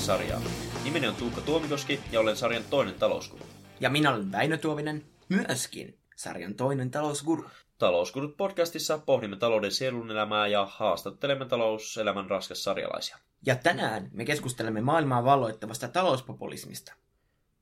sarjaa. Nimeni on Tuukka Tuomikoski ja olen sarjan toinen talousguru. Ja minä olen Väinö Tuovinen, myöskin sarjan toinen talousguru. Talousgurut podcastissa pohdimme talouden sielun elämää ja haastattelemme talouselämän raskassarjalaisia. Ja tänään me keskustelemme maailmaa valloittavasta talouspopulismista.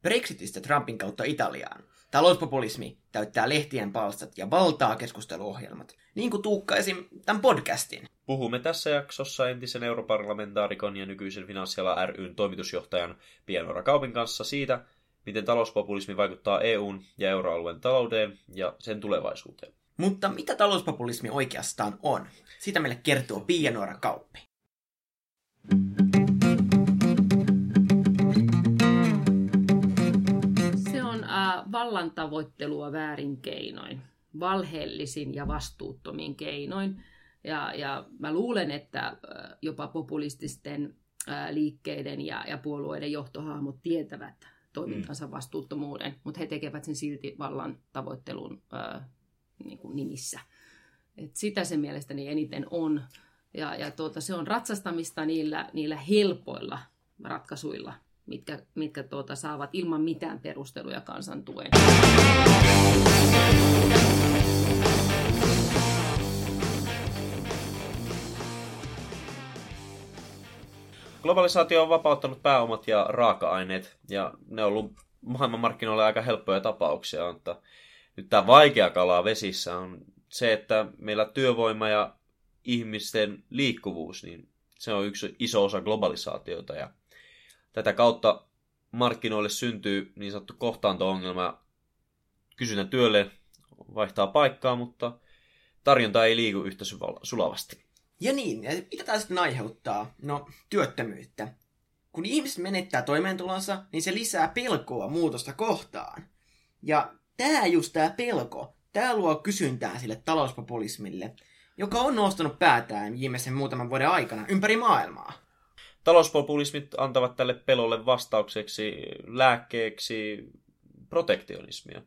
Brexitistä Trumpin kautta Italiaan. Talouspopulismi täyttää lehtien palstat ja valtaa keskusteluohjelmat, niin kuin Tuukka esim. tämän podcastin. Puhumme tässä jaksossa entisen europarlamentaarikon ja nykyisen finanssiala ryn toimitusjohtajan Pianora Kaupin kanssa siitä, miten talouspopulismi vaikuttaa EUn ja euroalueen talouteen ja sen tulevaisuuteen. Mutta mitä talouspopulismi oikeastaan on? Sitä meille kertoo Pia Noora Kauppi. Se vallan tavoittelua väärin keinoin, valheellisin ja vastuuttomin keinoin. Ja, ja mä luulen, että jopa populististen liikkeiden ja, ja puolueiden johtohahmot tietävät toimintansa vastuuttomuuden, mutta he tekevät sen silti vallan tavoittelun äh, niin kuin nimissä. Et sitä se mielestäni eniten on. Ja, ja tuota, se on ratsastamista niillä, niillä helpoilla ratkaisuilla, mitkä, mitkä tuota, saavat ilman mitään perusteluja kansan tuen. Globalisaatio on vapauttanut pääomat ja raaka-aineet, ja ne on ollut maailmanmarkkinoilla aika helppoja tapauksia, mutta nyt tämä vaikea kalaa vesissä on se, että meillä työvoima ja ihmisten liikkuvuus, niin se on yksi iso osa globalisaatiota, ja tätä kautta markkinoille syntyy niin sanottu kohtaanto-ongelma. Kysynnän työlle vaihtaa paikkaa, mutta tarjonta ei liiku yhtä sulavasti. Ja niin, ja mitä tämä sitten aiheuttaa? No, työttömyyttä. Kun ihmiset menettää toimeentulonsa, niin se lisää pelkoa muutosta kohtaan. Ja tämä just tämä pelko, tämä luo kysyntää sille talouspopulismille, joka on nostanut päätään viimeisen muutaman vuoden aikana ympäri maailmaa. Talouspopulismit antavat tälle pelolle vastaukseksi lääkkeeksi protektionismia.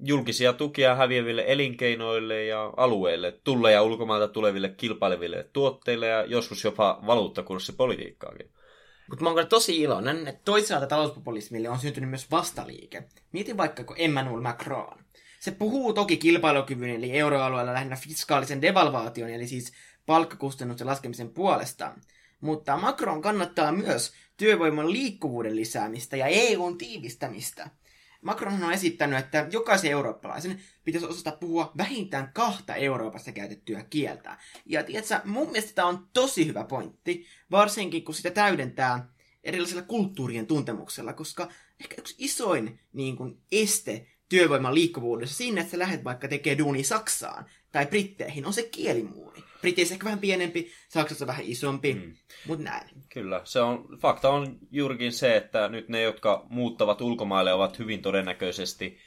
Julkisia tukia häviäville elinkeinoille ja alueille, tulleja ulkomailta tuleville kilpaileville tuotteille ja joskus jopa valuuttakurssipolitiikkaakin. Mutta mä oon tosi iloinen, että toisaalta talouspopulismille on syntynyt myös vastaliike. Mieti vaikka kun Emmanuel Macron. Se puhuu toki kilpailukyvyn eli euroalueella lähinnä fiskaalisen devalvaation, eli siis palkkakustannusten laskemisen puolesta. Mutta Macron kannattaa myös työvoiman liikkuvuuden lisäämistä ja EUn tiivistämistä. Macron on esittänyt, että jokaisen eurooppalaisen pitäisi osata puhua vähintään kahta Euroopassa käytettyä kieltä. Ja tiedätkö, mun mielestä tämä on tosi hyvä pointti, varsinkin kun sitä täydentää erilaisilla kulttuurien tuntemuksella, koska ehkä yksi isoin niin kuin, este työvoiman liikkuvuudessa siinä, että sä lähdet vaikka tekemään duuni Saksaan tai Britteihin, on se kielimuuri. Briteissä ehkä vähän pienempi, Saksassa vähän isompi, mm. mutta näin. Kyllä, se on, fakta on juurikin se, että nyt ne, jotka muuttavat ulkomaille, ovat hyvin todennäköisesti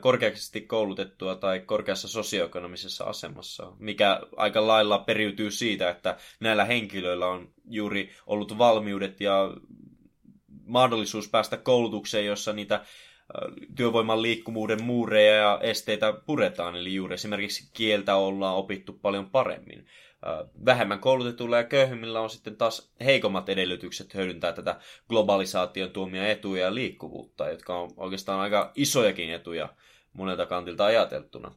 korkeasti koulutettua tai korkeassa sosioekonomisessa asemassa, mikä aika lailla periytyy siitä, että näillä henkilöillä on juuri ollut valmiudet ja mahdollisuus päästä koulutukseen, jossa niitä työvoiman liikkumuuden muureja ja esteitä puretaan, eli juuri esimerkiksi kieltä ollaan opittu paljon paremmin. Vähemmän koulutetuilla ja köyhimmillä on sitten taas heikommat edellytykset hyödyntää tätä globalisaation tuomia etuja ja liikkuvuutta, jotka on oikeastaan aika isojakin etuja monelta kantilta ajateltuna.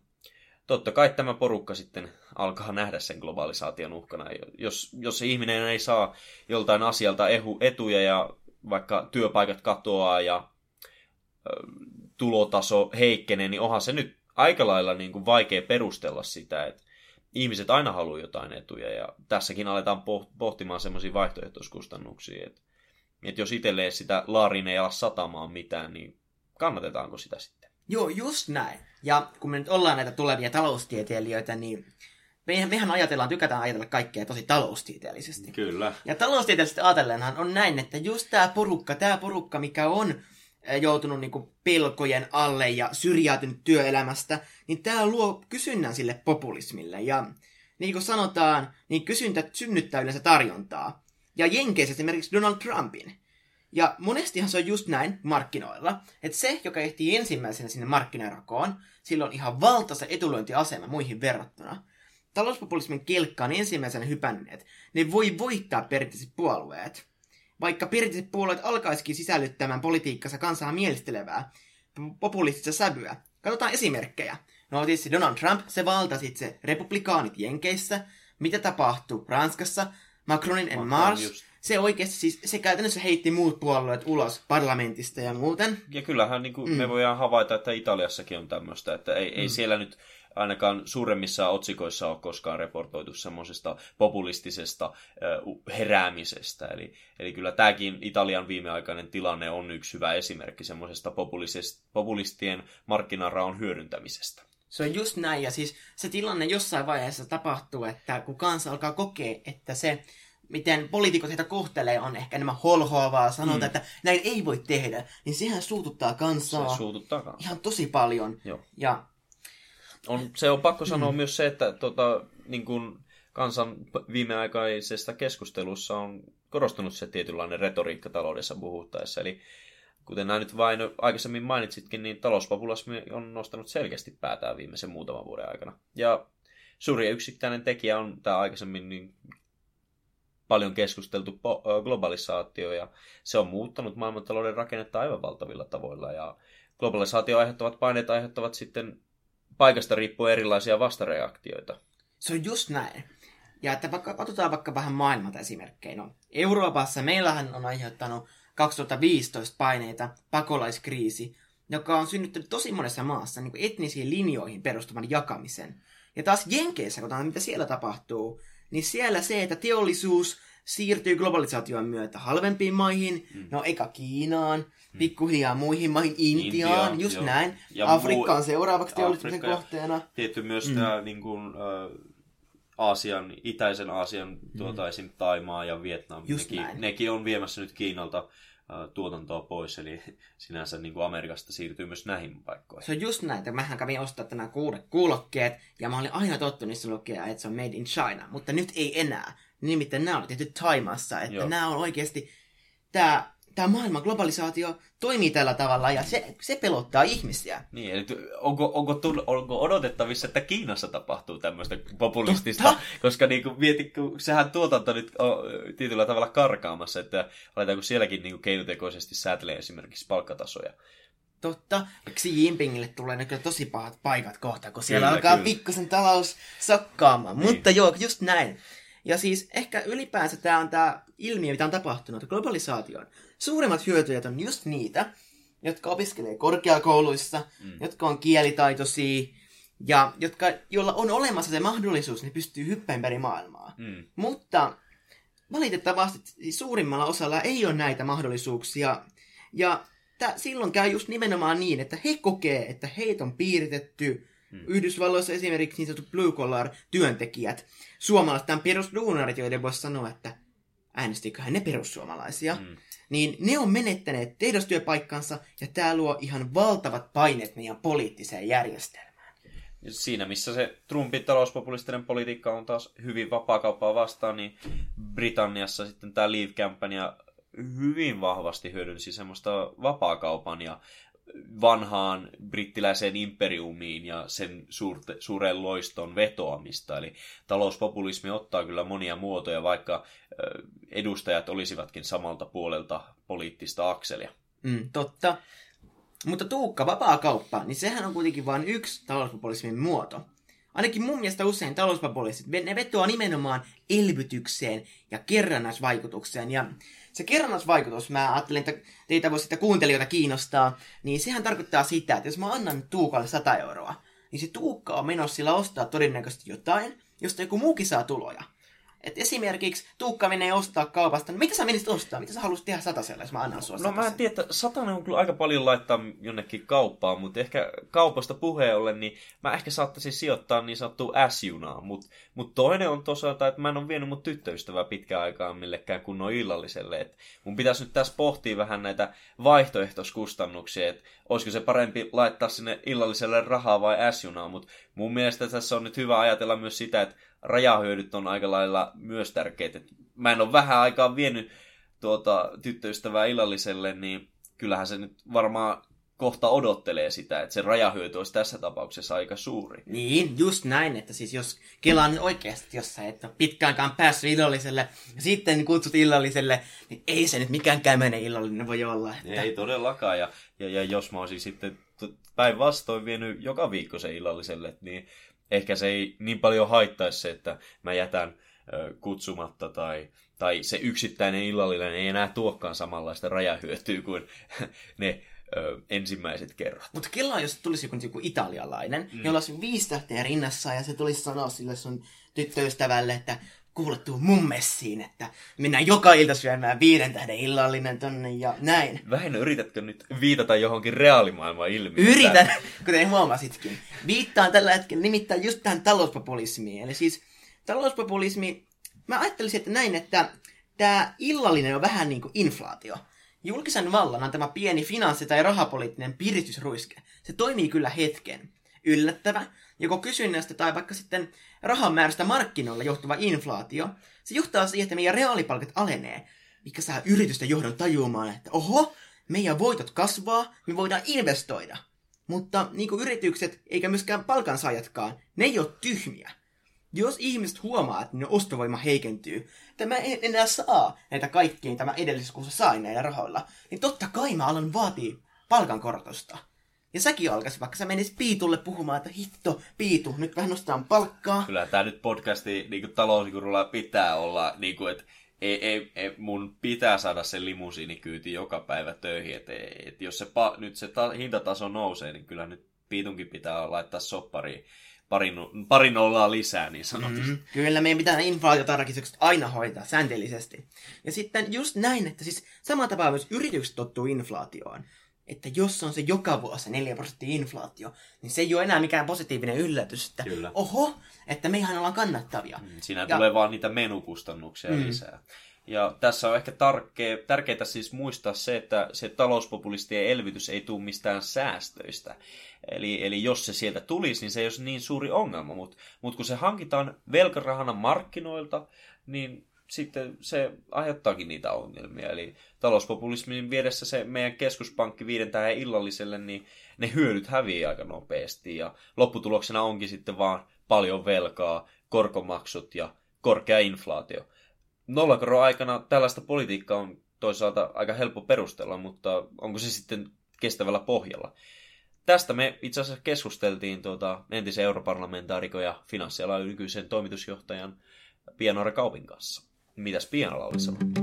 Totta kai tämä porukka sitten alkaa nähdä sen globalisaation uhkana. Jos, jos ihminen ei saa joltain asialta etuja ja vaikka työpaikat katoaa ja tulotaso heikkenee, niin onhan se nyt aika lailla niin kuin vaikea perustella sitä, että ihmiset aina haluaa jotain etuja, ja tässäkin aletaan pohtimaan semmoisia vaihtoehtoiskustannuksia, että, että jos itselleen sitä laarin ei ala satamaan mitään, niin kannatetaanko sitä sitten? Joo, just näin. Ja kun me nyt ollaan näitä tulevia taloustieteilijöitä, niin mehän, mehän ajatellaan, tykätään ajatella kaikkea tosi taloustieteellisesti. Kyllä. Ja taloustieteellisesti ajatellenhan on näin, että just tämä porukka, tämä porukka, mikä on joutunut niin kuin pelkojen alle ja syrjäytynyt työelämästä, niin tämä luo kysynnän sille populismille. Ja niin kuin sanotaan, niin kysyntä synnyttää yleensä tarjontaa. Ja Jenkeissä esimerkiksi Donald Trumpin. Ja monestihan se on just näin markkinoilla, että se, joka ehtii ensimmäisenä sinne markkinarakoon, sillä on ihan valtaisa etulointiasema muihin verrattuna. Talouspopulismin kelkkaan ensimmäisenä hypänneet, ne voi voittaa perinteisesti puolueet. Vaikka perinteet puolueet alkaisikin sisällyttämään politiikkansa kansaa mielistelevää populistista sävyä. Katsotaan esimerkkejä. No tietysti Donald Trump, se valtasi itse republikaanit Jenkeissä. Mitä tapahtui Ranskassa? Macronin en Mars. Se oikeasti siis, se käytännössä heitti muut puolueet ulos parlamentista ja muuten. Ja kyllähän niin kuin mm. me voidaan havaita, että Italiassakin on tämmöistä, että ei, mm. ei siellä nyt ainakaan suuremmissa otsikoissa ole koskaan raportoitu semmoisesta populistisesta heräämisestä. Eli, eli kyllä tämäkin Italian viimeaikainen tilanne on yksi hyvä esimerkki semmoisesta populistien markkinaraon hyödyntämisestä. Se on just näin, ja siis se tilanne jossain vaiheessa tapahtuu, että kun kansa alkaa kokea, että se, miten poliitikot heitä kohtelee, on ehkä enemmän holhoavaa, sanotaan, mm. että näin ei voi tehdä, niin sehän suututtaa kansaa. Se suututtaa kansaa. Ihan tosi paljon. Joo. Ja on, se on pakko sanoa mm. myös se, että tota, niin kuin kansan viimeaikaisesta keskustelussa on korostunut se tietynlainen retoriikka taloudessa puhuttaessa. Eli kuten nämä nyt vain aikaisemmin mainitsitkin, niin talouspopulismi on nostanut selkeästi päätään viimeisen muutaman vuoden aikana. Ja suuri yksittäinen tekijä on tämä aikaisemmin niin paljon keskusteltu globalisaatio, ja se on muuttanut maailmantalouden rakennetta aivan valtavilla tavoilla, ja globalisaatio aiheuttavat paineet aiheuttavat sitten paikasta riippuen erilaisia vastareaktioita. Se on just näin. Ja että vaikka, otetaan vaikka vähän maailmalta esimerkkejä. No, Euroopassa meillähän on aiheuttanut 2015 paineita pakolaiskriisi, joka on synnyttänyt tosi monessa maassa niin etnisiin linjoihin perustuvan jakamisen. Ja taas Jenkeissä, kun mitä siellä tapahtuu, niin siellä se, että teollisuus siirtyy globalisaation myötä halvempiin maihin, mm. no eikä Kiinaan, mm. pikkuhiljaa muihin maihin, Intiaan, Intia, just joo. näin. Ja Afrikka on seuraavaksi teollistumisen kohteena. Tietty myös mm. tämä niin kuin, äh, Aasian, itäisen Aasian, tuota, mm. esim. Taimaa ja Vietnam, just nekin, näin. nekin on viemässä nyt Kiinalta tuotantoa pois, eli sinänsä niin kuin Amerikasta siirtyy myös näihin paikkoihin. Se on just näin, että mähän kävin ostaa tänään kuudet kuulokkeet, ja mä olin aina tottu niissä lukea, että se on made in China, mutta nyt ei enää. Nimittäin nämä on tehty Taimassa, että Joo. nämä on oikeasti, tämä tämä maailman globalisaatio toimii tällä tavalla ja se, se pelottaa ihmisiä. Niin, eli onko, onko, tull, onko odotettavissa, että Kiinassa tapahtuu tämmöistä populistista? Totta. Koska niin kuin, mieti, kun sehän tuotanto nyt on tietyllä tavalla karkaamassa, että aletaanko sielläkin niin kuin keinotekoisesti säätelee esimerkiksi palkkatasoja. Totta. Xi Jinpingille tulee nyt tosi pahat paikat kohta, kun siellä kyllä, alkaa kyllä. pikkusen talous sokkaamaan. Niin. Mutta joo, just näin. Ja siis ehkä ylipäänsä tämä on tämä ilmiö, mitä on tapahtunut, globalisaation. Suurimmat hyötyjät on just niitä, jotka opiskelee korkeakouluissa, mm. jotka on kielitaitoisia, ja jotka, joilla on olemassa se mahdollisuus, niin pystyy hyppään ympäri maailmaa. Mm. Mutta valitettavasti suurimmalla osalla ei ole näitä mahdollisuuksia, ja tää, silloin käy just nimenomaan niin, että he kokee, että heitä on piiritetty, Hmm. Yhdysvalloissa esimerkiksi niin sanotut blue collar työntekijät, suomalaiset tämän perusduunarit, joiden voisi sanoa, että äänestiköhän ne perussuomalaisia, hmm. niin ne on menettäneet tehdastyöpaikkansa ja tämä luo ihan valtavat paineet meidän poliittiseen järjestelmään. Siinä, missä se Trumpin talouspopulistinen politiikka on taas hyvin vapaakauppaa vastaan, niin Britanniassa sitten tämä Leave Campania hyvin vahvasti hyödynsi semmoista vapaakaupan ja vanhaan brittiläiseen imperiumiin ja sen suurte, suureen loiston vetoamista. Eli talouspopulismi ottaa kyllä monia muotoja, vaikka edustajat olisivatkin samalta puolelta poliittista akselia. Mm, totta. Mutta Tuukka, vapaa kauppa, niin sehän on kuitenkin vain yksi talouspopulismin muoto. Ainakin mun mielestä usein talouspopulistit, ne vetoaa nimenomaan elvytykseen ja kerrannaisvaikutukseen. Ja se kerrannaisvaikutus, mä ajattelin, että teitä voisi sitä kuuntelijoita kiinnostaa, niin sehän tarkoittaa sitä, että jos mä annan Tuukalle 100 euroa, niin se Tuukka on menossa sillä ostaa todennäköisesti jotain, josta joku muukin saa tuloja. Et esimerkiksi Tuukka menee ostaa kaupasta. No mitä sä menisit ostaa? Mitä sä haluaisit tehdä satasella, jos mä annan sua No mä en tiedä, että satanen on kyllä aika paljon laittaa jonnekin kauppaan, mutta ehkä kaupasta puheen ollen, niin mä ehkä saattaisin sijoittaa niin sanottu S-junaa. Mutta mut toinen on tosiaan, että mä en ole vienyt mun tyttöystävää pitkään aikaa millekään kunnon illalliselle. Et mun pitäisi nyt tässä pohtia vähän näitä vaihtoehtoiskustannuksia, että olisiko se parempi laittaa sinne illalliselle rahaa vai S-junaa, mutta mun mielestä tässä on nyt hyvä ajatella myös sitä, että rajahyödyt on aika lailla myös tärkeitä. Mä en ole vähän aikaa vienyt tuota tyttöystävää illalliselle, niin kyllähän se nyt varmaan kohta odottelee sitä, että se rajahyöty olisi tässä tapauksessa aika suuri. Niin, just näin, että siis jos Kela on oikeasti jossain, että pitkäänkaan päässyt illalliselle, ja sitten kutsut illalliselle, niin ei se nyt mikään kämäinen illallinen voi olla. Että... Ei todellakaan, ja, ja, ja jos mä olisin sitten päinvastoin vienyt joka viikko se illalliselle, niin ehkä se ei niin paljon haittaisi se, että mä jätän kutsumatta tai, tai se yksittäinen illallinen ei enää tuokkaan samanlaista rajahyötyä kuin ne ö, ensimmäiset kerrat. Mutta kello jos tulisi joku, joku italialainen, mm. jolla olisi viisi tähteä rinnassa ja se tulisi sanoa sille sun tyttöystävälle, että kuule tuu mun messiin, että mennään joka ilta syömään viiden tähden illallinen tonne ja näin. Vähennä, yritätkö nyt viitata johonkin reaalimaailman ilmiöön? Yritän, kuten huomasitkin. Viittaan tällä hetkellä nimittäin just tähän talouspopulismiin. Eli siis talouspopulismi, mä ajattelisin, että näin, että tämä illallinen on vähän niin kuin inflaatio. Julkisen vallan on tämä pieni finanssi- tai rahapoliittinen piristysruiske. Se toimii kyllä hetken. Yllättävä, joko kysynnästä tai vaikka sitten rahan määrästä markkinoilla johtuva inflaatio, se johtaa siihen, että meidän reaalipalkat alenee, mikä saa yritysten johdon tajumaan, että oho, meidän voitot kasvaa, me voidaan investoida. Mutta niin kuin yritykset, eikä myöskään palkansaajatkaan, ne ei ole tyhmiä. Jos ihmiset huomaa, että ne ostovoima heikentyy, tämä ei enää saa näitä kaikkiin tämä edellisessä kuussa sai näillä rahoilla, niin totta kai mä alan vaatii palkankorotusta. Ja säkin alkaisi, vaikka sä menisit Piitulle puhumaan, että hitto, Piitu, nyt vähän nostetaan palkkaa. Kyllä tämä nyt podcasti niin talouskurulla pitää olla, niin kuin, että ei, ei, ei, mun pitää saada se limusiinikyyti joka päivä töihin. Että et jos se pa, nyt se ta, hintataso nousee, niin kyllä nyt Piitunkin pitää laittaa soppariin pari, pari nollaa lisää niin sanotusti. Mm, kyllä meidän pitää inflaatiotarkistukset aina hoitaa sääntöllisesti. Ja sitten just näin, että siis samalla tapaa myös yritykset tottuu inflaatioon että jos on se joka vuosi 4 prosenttia inflaatio, niin se ei ole enää mikään positiivinen yllätys, että Kyllä. oho, että meihän ollaan kannattavia. Mm, siinä ja... tulee vaan niitä menukustannuksia mm. lisää. Ja tässä on ehkä tarke, tärkeää siis muistaa se, että se talouspopulistien elvytys ei tule mistään säästöistä. Eli, eli jos se sieltä tulisi, niin se ei olisi niin suuri ongelma. Mutta mut kun se hankitaan velkarahana markkinoilta, niin sitten se aiheuttaakin niitä ongelmia. Eli talouspopulismin viedessä se meidän keskuspankki viiden illalliselle, niin ne hyödyt häviää aika nopeasti. Ja lopputuloksena onkin sitten vaan paljon velkaa, korkomaksut ja korkea inflaatio. Nollakoro aikana tällaista politiikkaa on toisaalta aika helppo perustella, mutta onko se sitten kestävällä pohjalla? Tästä me itse asiassa keskusteltiin tuota, entisen europarlamentaarikon ja finanssialan nykyisen toimitusjohtajan Pianora Kaupin kanssa. Mitäs Pianalla oli sanonut?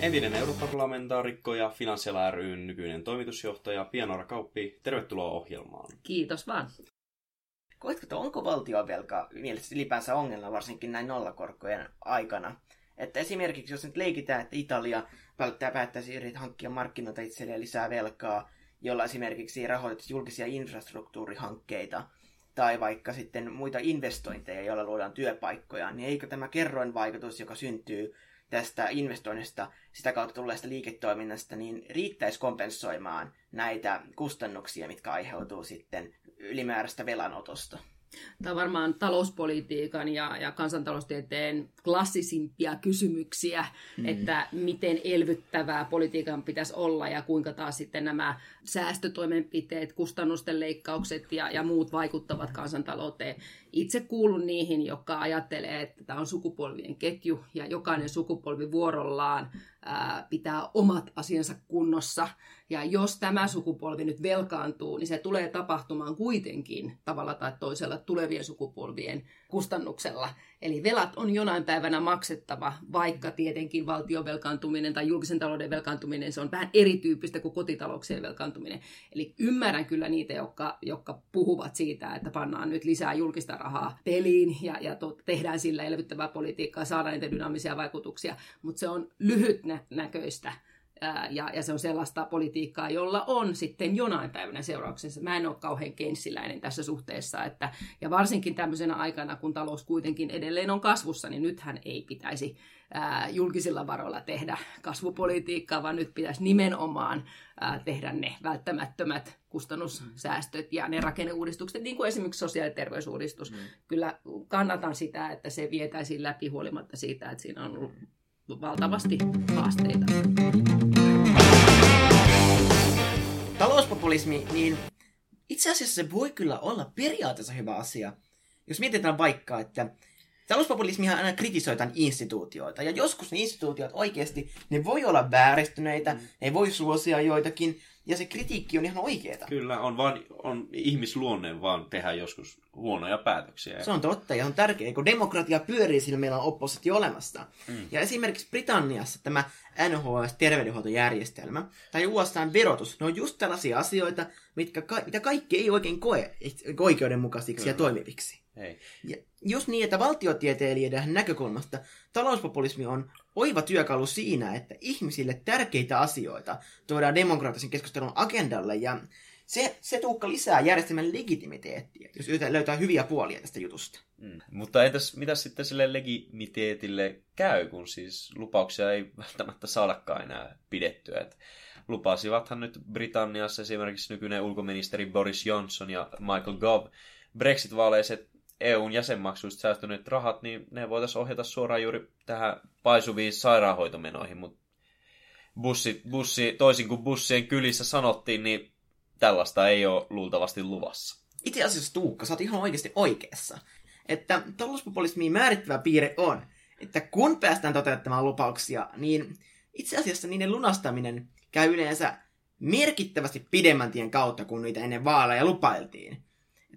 Entinen europarlamentaarikko ja Finanssiala ryn nykyinen toimitusjohtaja Pianora Kauppi, tervetuloa ohjelmaan. Kiitos vaan. Koetko, että onko valtionvelka mielestäni ylipäänsä ongelma varsinkin näin nollakorkojen aikana? Että esimerkiksi jos nyt leikitään, että Italia päättää päättäisi hankkia markkinoita itselleen lisää velkaa, jolla esimerkiksi rahoitettaisiin julkisia infrastruktuurihankkeita – tai vaikka sitten muita investointeja, joilla luodaan työpaikkoja, niin eikö tämä kerroinvaikutus, joka syntyy tästä investoinnista, sitä kautta tulleesta liiketoiminnasta, niin riittäisi kompensoimaan näitä kustannuksia, mitkä aiheutuu sitten ylimääräistä velanotosta? Tämä on varmaan talouspolitiikan ja, ja kansantaloustieteen klassisimpia kysymyksiä, mm. että miten elvyttävää politiikan pitäisi olla ja kuinka taas sitten nämä säästötoimenpiteet, kustannusten leikkaukset ja, ja muut vaikuttavat kansantalouteen. Itse kuulun niihin, jotka ajattelee, että tämä on sukupolvien ketju ja jokainen sukupolvi vuorollaan pitää omat asiansa kunnossa. Ja jos tämä sukupolvi nyt velkaantuu, niin se tulee tapahtumaan kuitenkin tavalla tai toisella tulevien sukupolvien kustannuksella. Eli velat on jonain päivänä maksettava, vaikka tietenkin valtion velkaantuminen tai julkisen talouden velkaantuminen, se on vähän erityyppistä kuin kotitalouksien velkaantuminen. Eli ymmärrän kyllä niitä, jotka, jotka puhuvat siitä, että pannaan nyt lisää julkista rahaa peliin ja, ja to, tehdään sillä elvyttävää politiikkaa, saadaan niitä dynaamisia vaikutuksia, mutta se on lyhytnäköistä ja, ja se on sellaista politiikkaa, jolla on sitten jonain päivänä seurauksensa. Mä en ole kauhean kenssiläinen tässä suhteessa, että, ja varsinkin tämmöisenä aikana, kun talous kuitenkin edelleen on kasvussa, niin nythän ei pitäisi ää, julkisilla varoilla tehdä kasvupolitiikkaa, vaan nyt pitäisi nimenomaan ää, tehdä ne välttämättömät kustannussäästöt ja ne rakenneuudistukset, niin kuin esimerkiksi sosiaali- ja terveysuudistus. Mm. Kyllä kannatan sitä, että se vietäisiin läpi huolimatta siitä, että siinä on ollut valtavasti haasteita. Talouspopulismi, niin itse asiassa se voi kyllä olla periaatteessa hyvä asia. Jos mietitään vaikka, että talouspopulismihan aina kritisoitaan instituutioita, ja joskus ne instituutiot oikeasti, ne voi olla vääristyneitä, mm. ne voi suosia joitakin, ja se kritiikki on ihan oikeeta. Kyllä, on, vaan, on ihmisluonne vaan tehdä joskus huonoja päätöksiä. Se on totta ja on tärkeää, kun demokratia pyörii, sillä meillä on oppositio olemassa. Mm. Ja esimerkiksi Britanniassa tämä NHS-terveydenhuoltojärjestelmä tai USA verotus, ne on just tällaisia asioita, mitkä ka- mitä kaikki ei oikein koe oikeudenmukaisiksi Kyllä. ja toimiviksi. Ei. Ja just niin, että valtiotieteilijöiden näkökulmasta talouspopulismi on oiva työkalu siinä, että ihmisille tärkeitä asioita tuodaan demokraattisen keskustelun agendalle ja se, se tuukka lisää järjestelmän legitimiteettiä, jos löytää hyviä puolia tästä jutusta. Mm. Mutta entäs mitä sitten sille legitimiteetille käy, kun siis lupauksia ei välttämättä saadakaan enää pidettyä? Et lupasivathan nyt Britanniassa esimerkiksi nykyinen ulkoministeri Boris Johnson ja Michael Gove Brexit-vaaleissa, että EUn jäsenmaksuista säästyneet rahat, niin ne voitaisiin ohjata suoraan juuri tähän paisuviin sairaanhoitomenoihin, mutta bussi, bussi, toisin kuin bussien kylissä sanottiin, niin tällaista ei ole luultavasti luvassa. Itse asiassa Tuukka, sä oot ihan oikeasti oikeassa. Että talouspopulismiin määrittävä piirre on, että kun päästään toteuttamaan lupauksia, niin itse asiassa niiden lunastaminen käy yleensä merkittävästi pidemmän tien kautta, kun niitä ennen vaaleja lupailtiin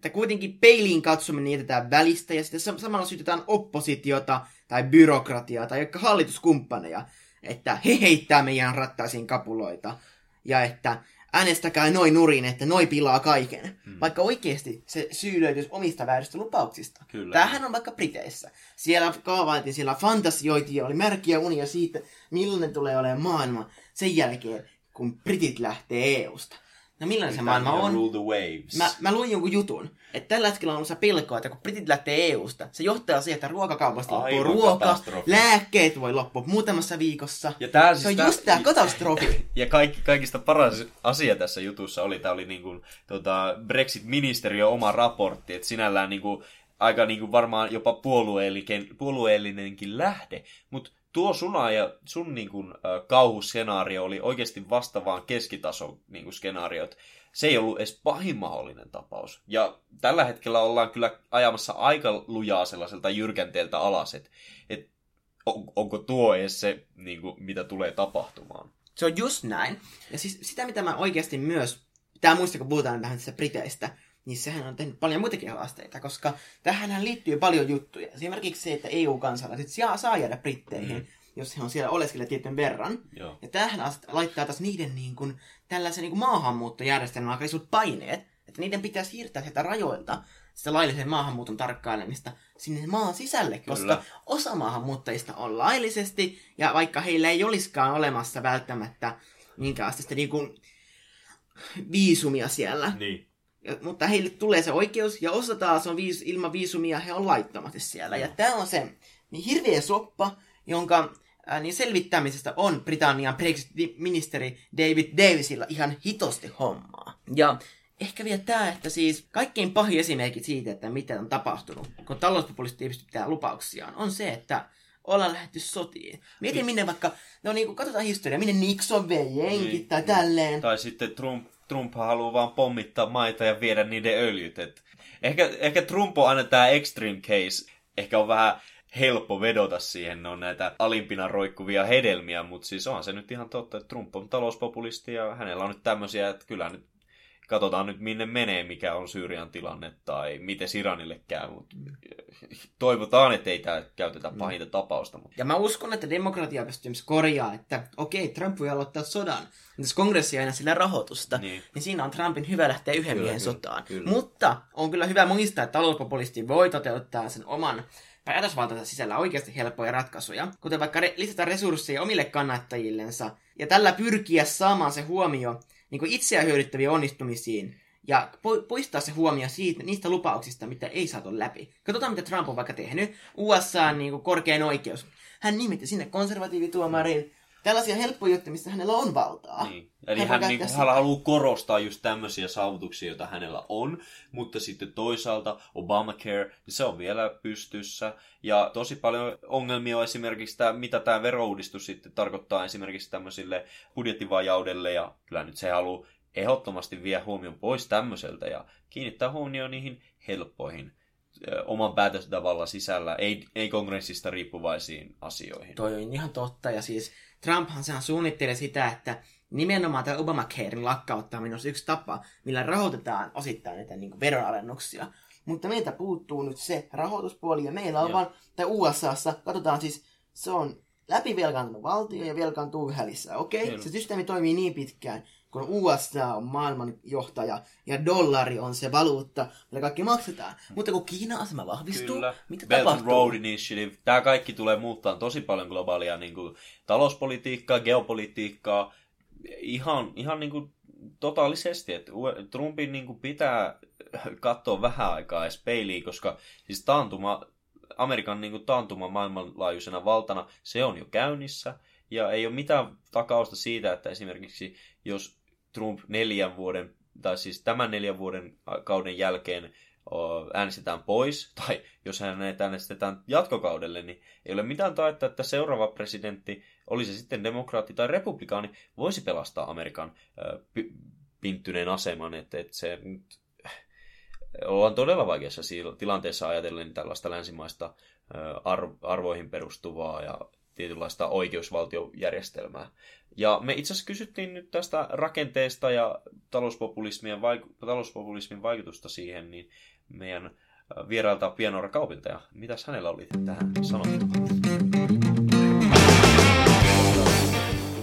että kuitenkin peiliin katsominen jätetään välistä ja sitten samalla syytetään oppositiota tai byrokratiaa tai jotka hallituskumppaneja, että he heittää meidän rattaisiin kapuloita ja että äänestäkää noin nurin, että noi pilaa kaiken. Hmm. Vaikka oikeasti se syy löytyisi omista vääristä lupauksista. Kyllä. Tämähän on vaikka Briteissä. Siellä kaavailtiin, siellä fantasioitiin, oli märkiä unia siitä, millainen tulee olemaan maailma sen jälkeen, kun Britit lähtee EUsta. No millainen se maailma on? Rule the waves. Mä, mä luin jonkun jutun, että tällä hetkellä on se pelkoa, että kun Britit lähtee EUsta, se johtaa siihen, että ruokakaupasta loppuu ruoka, lääkkeet voi loppua muutamassa viikossa. Ja tää, siis se on tää, just tää katastrofi. Ja kaikki, kaikista paras asia tässä jutussa oli, tämä oli niinku, tota, Brexit-ministeriön oma raportti, että sinällään niinku, aika niinku varmaan jopa puolueellinen, puolueellinenkin lähde, mutta tuo suna ja sun niin kuin, kauhuskenaario oli oikeasti vastaavaan keskitason niin kuin, skenaariot. Se ei ollut edes pahin mahdollinen tapaus. Ja tällä hetkellä ollaan kyllä ajamassa aika lujaa sellaiselta jyrkänteeltä alas, että et, on, onko tuo edes se, niin kuin, mitä tulee tapahtumaan. Se on just näin. Ja siis sitä, mitä mä oikeasti myös, pitää muistaa, kun puhutaan vähän tässä Briteistä, niin sehän on tehnyt paljon muitakin haasteita, koska tähän liittyy paljon juttuja. Esimerkiksi se, että EU-kansalaiset saa jäädä Britteihin, mm. jos he on siellä oleskella tietyn verran. Joo. Ja tähän laittaa taas niiden niin kuin, tällaisen niin kuin maahanmuuttojärjestelmän aika paineet, että niiden pitää siirtää sieltä rajoilta sitä laillisen maahanmuuton tarkkailemista sinne maan sisälle, koska Kyllä. osa maahanmuuttajista on laillisesti, ja vaikka heillä ei olisikaan olemassa välttämättä minkäänlaista niin kuin viisumia siellä, niin ja, mutta heille tulee se oikeus, ja osa taas on viis, ilman viisumia, he on laittomasti siellä. Ja tämä on se niin hirveä soppa, jonka ää, niin selvittämisestä on Britannian Brexit-ministeri David Davisilla ihan hitosti hommaa. Ja ehkä vielä tämä, että siis kaikkein pahin esimerkki siitä, että mitä on tapahtunut, kun talouspopulistit pitää lupauksiaan, on se, että ollaan lähdetty sotiin. Mietin minne vaikka, no niin kuin katsotaan historiaa, minne Nixon vei jenkit niin, tai tälleen. Tai sitten Trump Trump haluaa vaan pommittaa maita ja viedä niiden öljyt. Et ehkä, ehkä Trump on aina tämä extreme case. Ehkä on vähän helppo vedota siihen, ne on näitä alimpina roikkuvia hedelmiä, mutta siis onhan se nyt ihan totta, että Trump on talouspopulisti ja hänellä on nyt tämmöisiä, että kyllä nyt katsotaan nyt minne menee, mikä on Syyrian tilanne tai miten Iranille käy, mutta toivotaan, että ei tämä käytetä mm. pahinta tapausta. Mutta... Ja mä uskon, että demokratia pystyy myös korjaa, että okei, Trump voi aloittaa sodan, mutta jos kongressi aina sillä rahoitusta, niin. niin siinä on Trumpin hyvä lähteä yhden kyllä, miehen kyllä, sotaan. Kyllä. Mutta on kyllä hyvä muistaa, että talouspopulisti voi toteuttaa sen oman päätösvaltansa sisällä oikeasti helppoja ratkaisuja, kuten vaikka re- lisätä resursseja omille kannattajillensa, ja tällä pyrkiä saamaan se huomio niin itseä hyödyttäviä onnistumisiin, ja poistaa se huomio siitä, niistä lupauksista, mitä ei saatu läpi. Katsotaan, mitä Trump on vaikka tehnyt. USA on niin korkein oikeus. Hän nimitti sinne konservatiivituomarin. Tällaisia helppoja juttuja, missä hänellä on valtaa. Niin. Eli hän, hän, niin hän haluaa korostaa just tämmöisiä saavutuksia, joita hänellä on, mutta sitten toisaalta Obamacare, niin se on vielä pystyssä. Ja tosi paljon ongelmia on esimerkiksi tämä, mitä tämä verouudistus sitten tarkoittaa esimerkiksi tämmöisille budjettivajaudelle, ja kyllä nyt se haluaa ehdottomasti vie huomion pois tämmöiseltä ja kiinnittää huomioon niihin helppoihin oman päätösdavalla sisällä, ei, ei kongressista riippuvaisiin asioihin. Toi on ihan totta, ja siis Trumphan sehän suunnittelee sitä, että nimenomaan tämä Obamacarein lakkauttaminen on yksi tapa, millä rahoitetaan osittain näitä niin veronalennuksia. Mutta meiltä puuttuu nyt se rahoituspuoli, ja meillä on vaan, tai USAssa, katsotaan siis, se on läpivelkaantunut valtio ja velkaantuu yhä lisää. Okei, okay? se systeemi toimii niin pitkään, kun USA on maailmanjohtaja ja dollari on se valuutta, millä kaikki maksetaan. Mutta kun Kiinan asema vahvistuu, Kyllä. mitä Belt tapahtuu? Road Initiative, tämä kaikki tulee muuttaa tosi paljon globaalia niin kuin, talouspolitiikkaa, geopolitiikkaa, ihan, ihan niin kuin, totaalisesti, että Trumpin niin kuin, pitää katsoa vähän aikaa edes peiliin, koska siis taantuma, Amerikan niin kuin, taantuma maailmanlaajuisena valtana, se on jo käynnissä, ja ei ole mitään takausta siitä, että esimerkiksi jos Trump neljän vuoden, tai siis tämän neljän vuoden kauden jälkeen äänestetään pois, tai jos hänet äänestetään jatkokaudelle, niin ei ole mitään taetta, että seuraava presidentti, oli se sitten demokraatti tai republikaani, voisi pelastaa Amerikan pinttyneen aseman, että, että se nyt ollaan todella vaikeassa tilanteessa ajatellen tällaista länsimaista arvoihin perustuvaa ja tietynlaista oikeusvaltiojärjestelmää. Ja me itse asiassa kysyttiin nyt tästä rakenteesta ja talouspopulismin, vaiku- talouspopulismin vaikutusta siihen, niin meidän vierailta Pianora Kaupilta, ja mitäs hänellä oli tähän sanottavaa?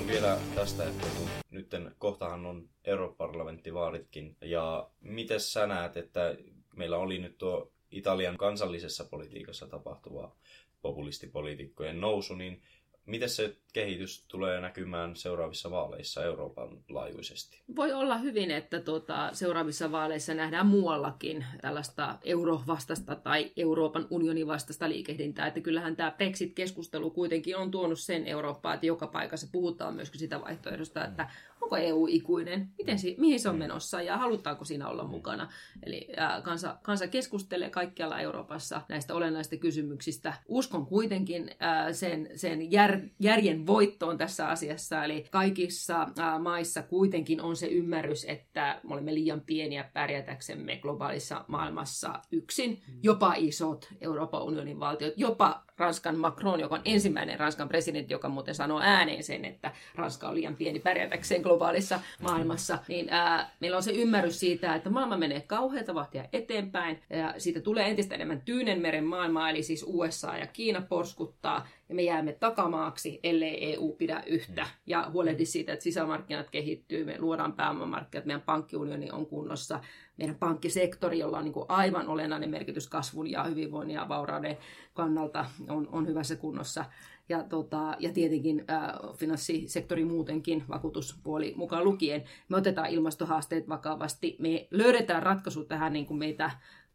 Vielä tästä, että nyt kohtahan on europarlamenttivaalitkin, ja miten sä näet, että meillä oli nyt tuo Italian kansallisessa politiikassa tapahtuva populistipoliitikkojen nousu, niin miten se kehitys tulee näkymään seuraavissa vaaleissa Euroopan laajuisesti? Voi olla hyvin, että tuota, seuraavissa vaaleissa nähdään muuallakin tällaista eurovastasta tai Euroopan unionin vastaista liikehdintää. Että kyllähän tämä Brexit-keskustelu kuitenkin on tuonut sen Eurooppaan, että joka paikassa puhutaan myöskin sitä vaihtoehdosta, että onko EU ikuinen, miten si, mihin se on menossa ja halutaanko siinä olla mukana. Eli ää, kansa, kansa keskustelee kaikkialla Euroopassa näistä olennaisista kysymyksistä. Uskon kuitenkin ää, sen, sen jär, järjen voittoon tässä asiassa, eli kaikissa ää, maissa kuitenkin on se ymmärrys, että me olemme liian pieniä pärjätäksemme globaalissa maailmassa yksin. Jopa isot Euroopan unionin valtiot, jopa Ranskan Macron, joka on ensimmäinen Ranskan presidentti, joka muuten sanoo ääneen sen, että Ranska on liian pieni pärjätäkseen globaalissa maailmassa, niin ää, meillä on se ymmärrys siitä, että maailma menee kauheita vahtia eteenpäin, ja siitä tulee entistä enemmän Tyynenmeren maailmaa, eli siis USA ja Kiina porskuttaa, ja me jäämme takamaaksi, ellei EU pidä yhtä, ja huolehdi siitä, että sisämarkkinat kehittyy, me luodaan pääomamarkkinat, meidän pankkiunioni on kunnossa, meidän pankkisektori, jolla on niin kuin aivan olennainen merkitys kasvun ja hyvinvoinnin ja vaurauden kannalta, on, on hyvässä kunnossa ja, tota, ja tietenkin ää, finanssisektori muutenkin, vakuutuspuoli mukaan lukien. Me otetaan ilmastohaasteet vakavasti, me löydetään ratkaisu tähän niin kuin meitä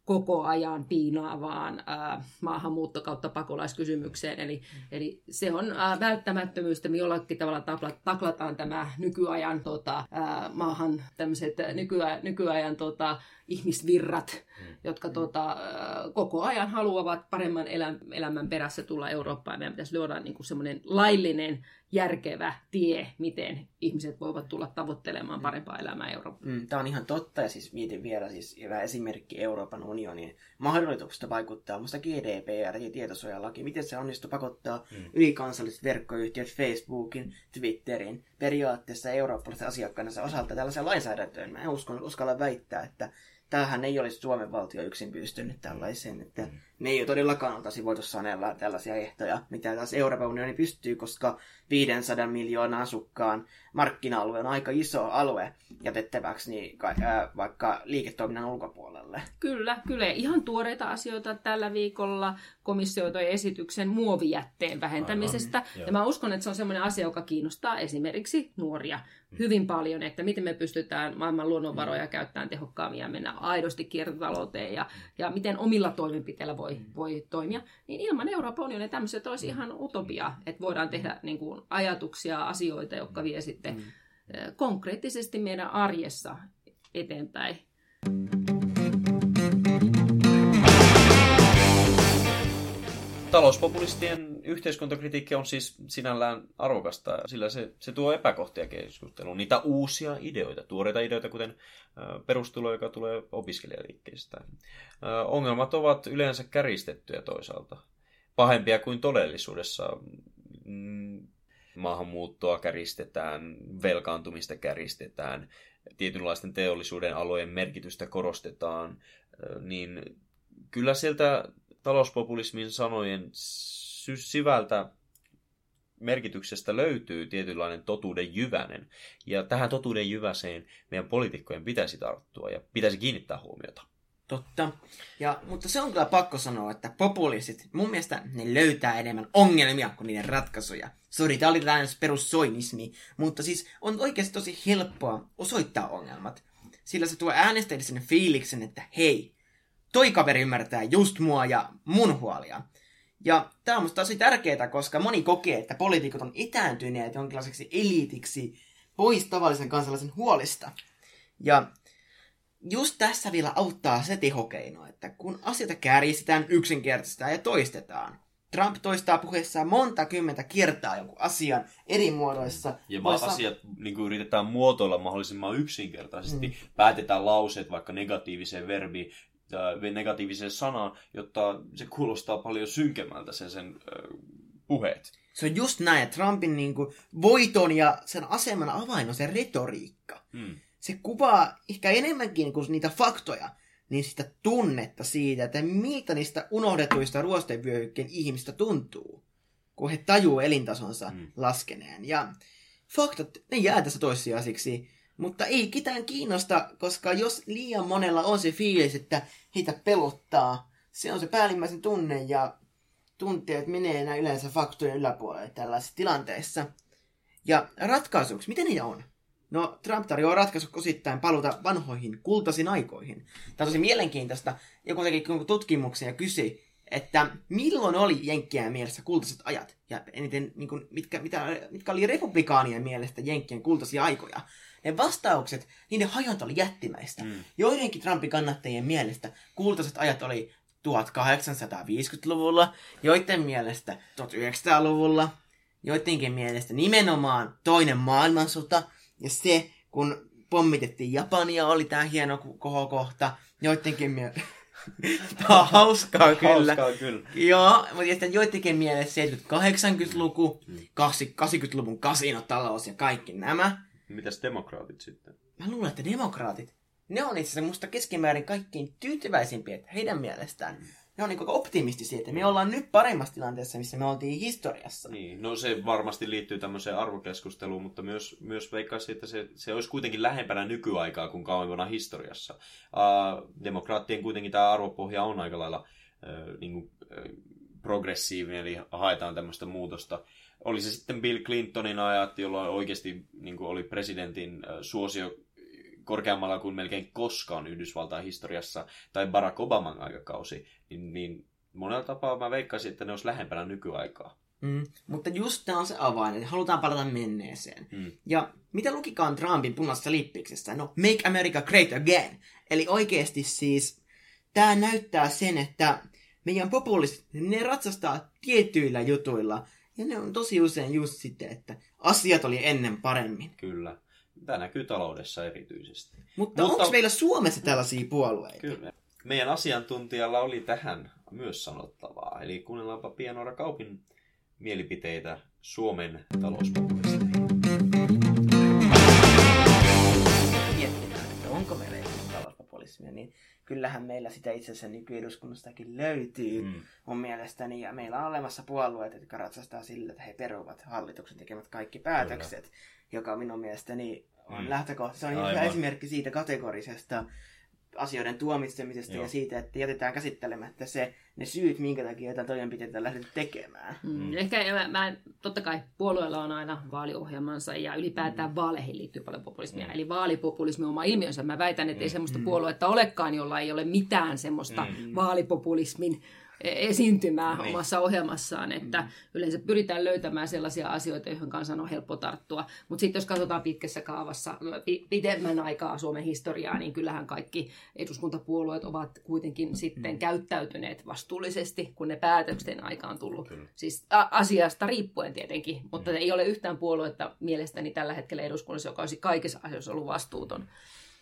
koko ajan piinaavaan ää, maahanmuutto kautta pakolaiskysymykseen. Eli, eli se on ää, välttämättömyys, että me jollakin tavalla taklataan tämä nykyajan tota, ää, maahan tämmöiset nykyajan, nykyajan tota, ihmisvirrat, mm. jotka tota, koko ajan haluavat paremman elämän perässä tulla Eurooppaan. Meidän pitäisi luoda niin kuin semmoinen laillinen, järkevä tie, miten ihmiset voivat tulla tavoittelemaan parempaa elämää Eurooppaan. Mm, tämä on ihan totta, ja siis mietin vielä siis hyvä esimerkki Euroopan unionin mahdollisuuksista vaikuttaa musta GDPR ja tietosuojalaki, miten se onnistuu pakottaa mm. ylikansalliset verkkoyhtiöt Facebookin, Twitterin, periaatteessa eurooppalaisten asiakkaiden osalta tällaisen lainsäädäntöön. Mä en uskon, uskalla väittää, että tämähän ei olisi Suomen valtio yksin pystynyt tällaiseen, että mm. me ei ole todellakaan oltaisi voitu sanella tällaisia ehtoja, mitä taas Euroopan unioni pystyy, koska 500 miljoonaa asukkaan markkina-alue on aika iso alue jätettäväksi niin, vaikka liiketoiminnan ulkopuolelle. Kyllä, kyllä. Ihan tuoreita asioita tällä viikolla komissio toi esityksen muovijätteen vähentämisestä. Aivan, ja mä uskon, että se on sellainen asia, joka kiinnostaa esimerkiksi nuoria. Hyvin paljon, että miten me pystytään maailman luonnonvaroja mm. käyttämään tehokkaammin ja mennä aidosti kiertotalouteen ja, ja miten omilla toimenpiteillä voi, mm. voi toimia. Niin ilman Euroopan unionia tämmöiset olisi ihan utopia, että voidaan tehdä niin kuin, ajatuksia, asioita, jotka vie sitten mm. konkreettisesti meidän arjessa eteenpäin. Talouspopulistien yhteiskuntakritiikki on siis sinällään arvokasta, sillä se, se tuo epäkohtia keskusteluun. Niitä uusia ideoita, tuoreita ideoita, kuten perustulo, joka tulee opiskelijaliikkeestä. Ongelmat ovat yleensä käristettyjä toisaalta. Pahempia kuin todellisuudessa. Mm, maahanmuuttoa käristetään, velkaantumista käristetään, tietynlaisten teollisuuden alojen merkitystä korostetaan, niin kyllä sieltä talouspopulismin sanojen syvältä merkityksestä löytyy tietynlainen totuuden jyvänen. Ja tähän totuuden jyväseen meidän poliitikkojen pitäisi tarttua ja pitäisi kiinnittää huomiota. Totta. Ja, mutta se on kyllä pakko sanoa, että populistit, mun mielestä ne löytää enemmän ongelmia kuin niiden ratkaisuja. Sori, tää oli tällainen perussoinismi, mutta siis on oikeasti tosi helppoa osoittaa ongelmat. Sillä se tuo äänestäjille sen fiiliksen, että hei, toi kaveri ymmärtää just mua ja mun huolia. Ja tämä on musta tosi tärkeää, koska moni kokee, että poliitikot on etääntyneet jonkinlaiseksi eliitiksi pois tavallisen kansalaisen huolista. Ja just tässä vielä auttaa se tehokeino, että kun asioita kärjistetään, yksinkertaistetaan ja toistetaan. Trump toistaa puheessaan monta kymmentä kertaa jonkun asian eri muodoissa. Ja Voissa... asiat niin kuin yritetään muotoilla mahdollisimman yksinkertaisesti. Mm. Päätetään lauseet vaikka negatiiviseen verbiin, negatiiviseen sanaan, jotta se kuulostaa paljon synkemmältä sen, sen äh, puheet. Se on just näin, että Trumpin niin kuin, voiton ja sen aseman avain on se retoriikka. Hmm. Se kuvaa ehkä enemmänkin kuin niitä faktoja, niin sitä tunnetta siitä, että miltä niistä unohdetuista ruostevyöhykkeen ihmistä tuntuu, kun he tajuu elintasonsa hmm. laskeneen. Ja faktat, ne jää tässä toissijaisiksi. Mutta ei ketään kiinnosta, koska jos liian monella on se fiilis, että heitä pelottaa, se on se päällimmäisen tunne ja tunteet menee enää yleensä faktojen yläpuolelle tällaisissa tilanteissa. Ja ratkaisuksi, miten niitä on? No, Trump tarjoaa ratkaisu osittain paluta vanhoihin kultaisiin aikoihin. Tämä on tosi mielenkiintoista. Joku teki tutkimuksen ja kysyi, että milloin oli Jenkkien mielessä kultaiset ajat? Ja eniten, niin kuin, mitkä, mitä, mitkä oli republikaanien mielestä Jenkkien kultaisia aikoja? Ne vastaukset, niiden hajonta oli jättimäistä. Mm. Joidenkin Trumpin kannattajien mielestä kultaiset ajat oli 1850-luvulla, joiden mielestä 1900-luvulla, joidenkin mielestä nimenomaan toinen maailmansota, ja se, kun pommitettiin Japania, oli tämä hieno kohokohta, joidenkin mielestä... Tämä on hauskaa kyllä. Hauskaa kyllä. Joo, mutta sitten joidenkin mielestä 70-80-luku, 80-luvun kasinotalous ja kaikki nämä. Mitäs demokraatit sitten? Mä luulen, että demokraatit, ne on itse asiassa musta keskimäärin kaikkein tyytyväisimpiä, että heidän mielestään. Mm. Ne on niin optimistisia, että me ollaan nyt paremmassa tilanteessa, missä me oltiin historiassa. Niin, no se varmasti liittyy tämmöiseen arvokeskusteluun, mutta myös, myös veikkaisin, että se, se olisi kuitenkin lähempänä nykyaikaa kuin kauempana historiassa. Uh, demokraattien kuitenkin tämä arvopohja on aika lailla uh, niin kuin, uh, progressiivinen, eli haetaan tämmöistä muutosta oli se sitten Bill Clintonin ajat, jolloin oikeasti niin kuin oli presidentin suosio korkeammalla kuin melkein koskaan Yhdysvaltain historiassa, tai Barack Obaman aikakausi, niin, niin monella tapaa mä veikkaisin, että ne olisi lähempänä nykyaikaa. Mm, mutta just tämä on se avain, että halutaan palata menneeseen. Mm. Ja mitä lukikaan Trumpin punaisessa lippiksestä? No, Make America Great Again. Eli oikeasti siis tämä näyttää sen, että meidän populistit, ne ratsastaa tietyillä jutuilla, ja ne on tosi usein just sitten, että asiat oli ennen paremmin. Kyllä. Tämä näkyy taloudessa erityisesti. Mutta, Mutta onko meillä Suomessa tällaisia puolueita? Kyllä. Meidän asiantuntijalla oli tähän myös sanottavaa. Eli kuunnellaanpa Pianora Kaupin mielipiteitä Suomen talouspopulisteihin. Miettimään, että onko meillä talouspopulistisia, niin kyllähän meillä sitä itse asiassa nykyeduskunnastakin löytyy mm. mun mielestäni. Ja meillä on olemassa puolueet, jotka ratsastaa sillä, että he peruvat hallituksen tekemät kaikki päätökset, Kyllä. joka minun mielestäni on mm. lähtökohta. Se on Aivan. hyvä esimerkki siitä kategorisesta asioiden tuomitsemisesta Joo. ja siitä, että jätetään käsittelemättä se, ne syyt, minkä takia jotain toimenpiteitä lähdetty tekemään. Mm. mm. Ehkä mä, mä, totta kai puolueella on aina vaaliohjelmansa ja ylipäätään mm. vaaleihin liittyy paljon populismia. Mm. Eli vaalipopulismi on oma ilmiönsä. Mä väitän, että ei mm. semmoista mm. puoluetta olekaan, jolla ei ole mitään semmoista mm. vaalipopulismin esiintymää Niin. omassa ohjelmassaan, että Mm. yleensä pyritään löytämään sellaisia asioita, joihin kansan on helppo tarttua. Mutta sitten jos katsotaan pitkässä kaavassa pi- pidemmän aikaa Suomen historiaa, niin kyllähän kaikki eduskuntapuolueet ovat kuitenkin sitten Mm. käyttäytyneet vastuullisesti, kun ne päätöksen aika on tullut. Kyllä. Siis a- asiasta riippuen tietenkin, mutta Mm. ei ole yhtään puoluetta mielestäni tällä hetkellä eduskunnassa, joka olisi kaikissa asioissa ollut vastuuton.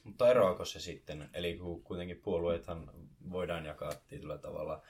Mutta eroako se sitten? Eli kuitenkin puolueethan voidaan jakaa tietyllä tavalla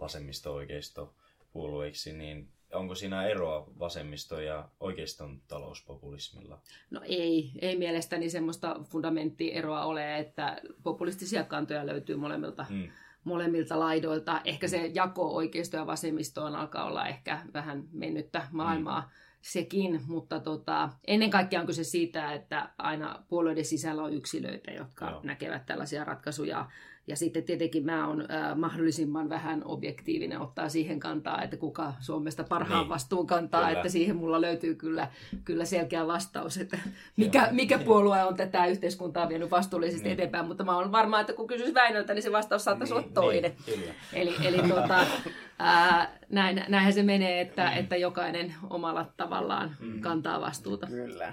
vasemmisto-oikeisto puolueiksi, niin onko siinä eroa vasemmisto- ja oikeiston talouspopulismilla? No ei, ei mielestäni semmoista fundamenttieroa ole, että populistisia kantoja löytyy molemmilta, Mm. molemmilta laidoilta. Ehkä se jako oikeisto ja vasemmistoon alkaa olla ehkä vähän mennyttä maailmaa sekin, mutta tota, ennen kaikkea on kyse siitä, että aina puolueiden sisällä on yksilöitä, jotka Joo. näkevät tällaisia ratkaisuja. Ja sitten tietenkin mä oon äh, mahdollisimman vähän objektiivinen ottaa siihen kantaa, että kuka Suomesta parhaan Niin. vastuun kantaa, Kyllä. että siihen mulla löytyy kyllä, kyllä selkeä vastaus, että mikä, mikä puolue on tätä yhteiskuntaa vienyt vastuullisesti Niin. eteenpäin, mutta mä olen varma, että kun kysyisi Väinöltä, niin se vastaus saattaisi olla toinen. Niin, kyllä. Eli, eli tota, ää, näin, näinhän se menee, että, että jokainen omalla tavallaan kantaa vastuuta. Kyllä.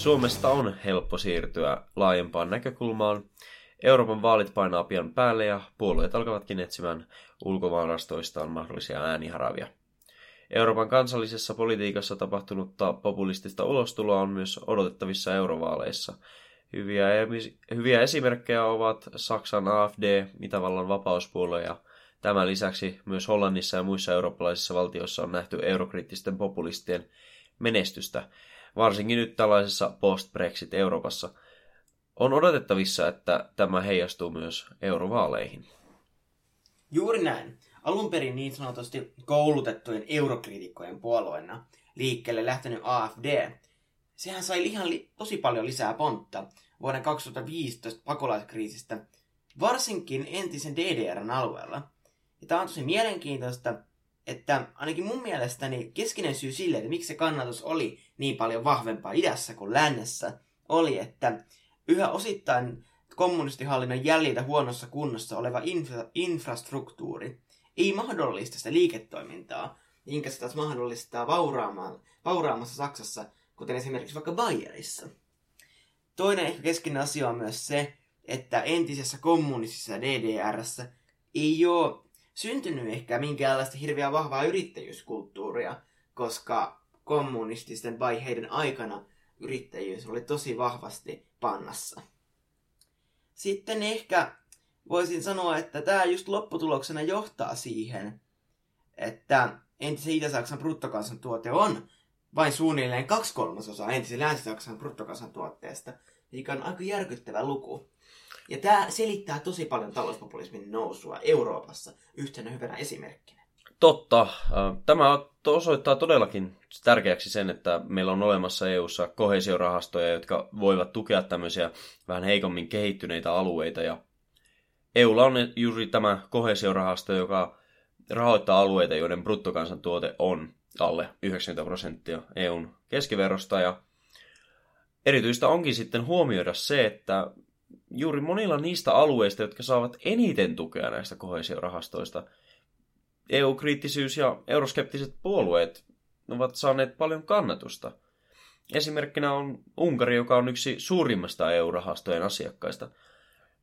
Suomesta on helppo siirtyä laajempaan näkökulmaan. Euroopan vaalit painaa pian päälle ja puolueet alkavatkin etsimään ulkomaanrastoistaan mahdollisia ääniharavia. Euroopan kansallisessa politiikassa tapahtunutta populistista ulostuloa on myös odotettavissa eurovaaleissa. Hyviä, hyviä esimerkkejä ovat Saksan AFD, Itävallan vapauspuolue ja tämän lisäksi myös Hollannissa ja muissa eurooppalaisissa valtioissa on nähty eurokriittisten populistien menestystä, varsinkin nyt tällaisessa post-Brexit-Euroopassa. On odotettavissa, että tämä heijastuu myös eurovaaleihin. Juuri näin. Alun perin niin sanotusti koulutettujen eurokriitikkojen puolueena liikkeelle lähtenyt AFD, sehän sai ihan li- tosi paljon lisää pontta vuoden 2015 pakolaiskriisistä, varsinkin entisen DDRn alueella. Ja tämä on tosi mielenkiintoista, että ainakin mun mielestäni keskinen syy sille, että miksi se kannatus oli niin paljon vahvempaa idässä kuin lännessä, oli, että yhä osittain kommunistihallinnon jäljiltä huonossa kunnossa oleva infra- infrastruktuuri ei mahdollista sitä liiketoimintaa, minkä se taas mahdollistaa vauraamassa Saksassa, kuten esimerkiksi vaikka Bayerissa. Toinen ehkä keskeinen asia on myös se, että entisessä kommunistisessa DDRssä ei ole syntynyt ehkä minkäänlaista hirveän vahvaa yrittäjyyskulttuuria, koska kommunististen vaiheiden aikana yrittäjyys oli tosi vahvasti pannassa. Sitten ehkä voisin sanoa, että tämä just lopputuloksena johtaa siihen, että entisen Itä-Saksan bruttokansantuote on vain suunnilleen kaksi kolmasosaa entisen Länsi-Saksan bruttokansantuotteesta, mikä on aika järkyttävä luku. Ja tämä selittää tosi paljon talouspopulismin nousua Euroopassa yhtenä hyvänä esimerkkinä. Totta. Tämä osoittaa todellakin tärkeäksi sen, että meillä on olemassa EU-ssa kohesiorahastoja, jotka voivat tukea tämmöisiä vähän heikommin kehittyneitä alueita. Ja EUlla on juuri tämä kohesiorahasto, joka rahoittaa alueita, joiden bruttokansantuote on alle 90 prosenttia EUn keskiverrosta. Ja erityistä onkin sitten huomioida se, että juuri monilla niistä alueista, jotka saavat eniten tukea näistä kohesiorahastoista, EU-kriittisyys ja euroskeptiset puolueet ovat saaneet paljon kannatusta. Esimerkkinä on Unkari, joka on yksi suurimmasta EU-rahastojen asiakkaista.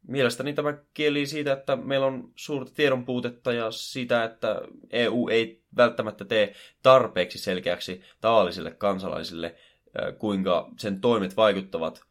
Mielestäni tämä kieli siitä, että meillä on suurta tiedonpuutetta ja siitä, että EU ei välttämättä tee tarpeeksi selkeäksi tavallisille kansalaisille, kuinka sen toimet vaikuttavat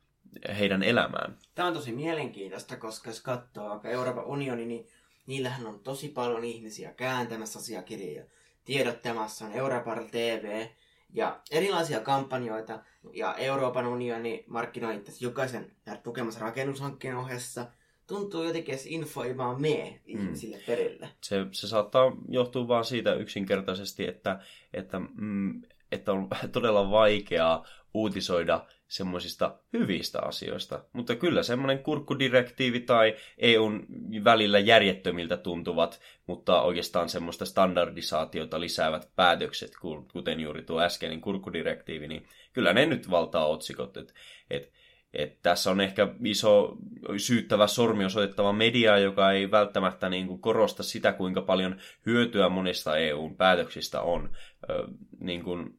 heidän elämään. Tämä on tosi mielenkiintoista, koska jos katsoo vaikka Euroopan unioni, niin niillähän on tosi paljon ihmisiä kääntämässä asiakirjoja, tiedottamassa on Euroopan TV ja erilaisia kampanjoita. Ja Euroopan unioni markkinoi itse jokaisen tukemassa rakennushankkeen ohessa. Tuntuu jotenkin, että info ei vaan mene ihmisille perille. Se, se saattaa johtua vain siitä yksinkertaisesti, että, että, mm, että on todella vaikeaa uutisoida semmoisista hyvistä asioista. Mutta kyllä semmoinen kurkkudirektiivi tai EUn välillä järjettömiltä tuntuvat, mutta oikeastaan semmoista standardisaatiota lisäävät päätökset, kuten juuri tuo äskeinen kurkkudirektiivi, niin kyllä ne nyt valtaa otsikot. Et, et, Et tässä on ehkä iso syyttävä sormi osoittava media, joka ei välttämättä niin kuin korosta sitä, kuinka paljon hyötyä monista EUn päätöksistä on. Ö, niin kuin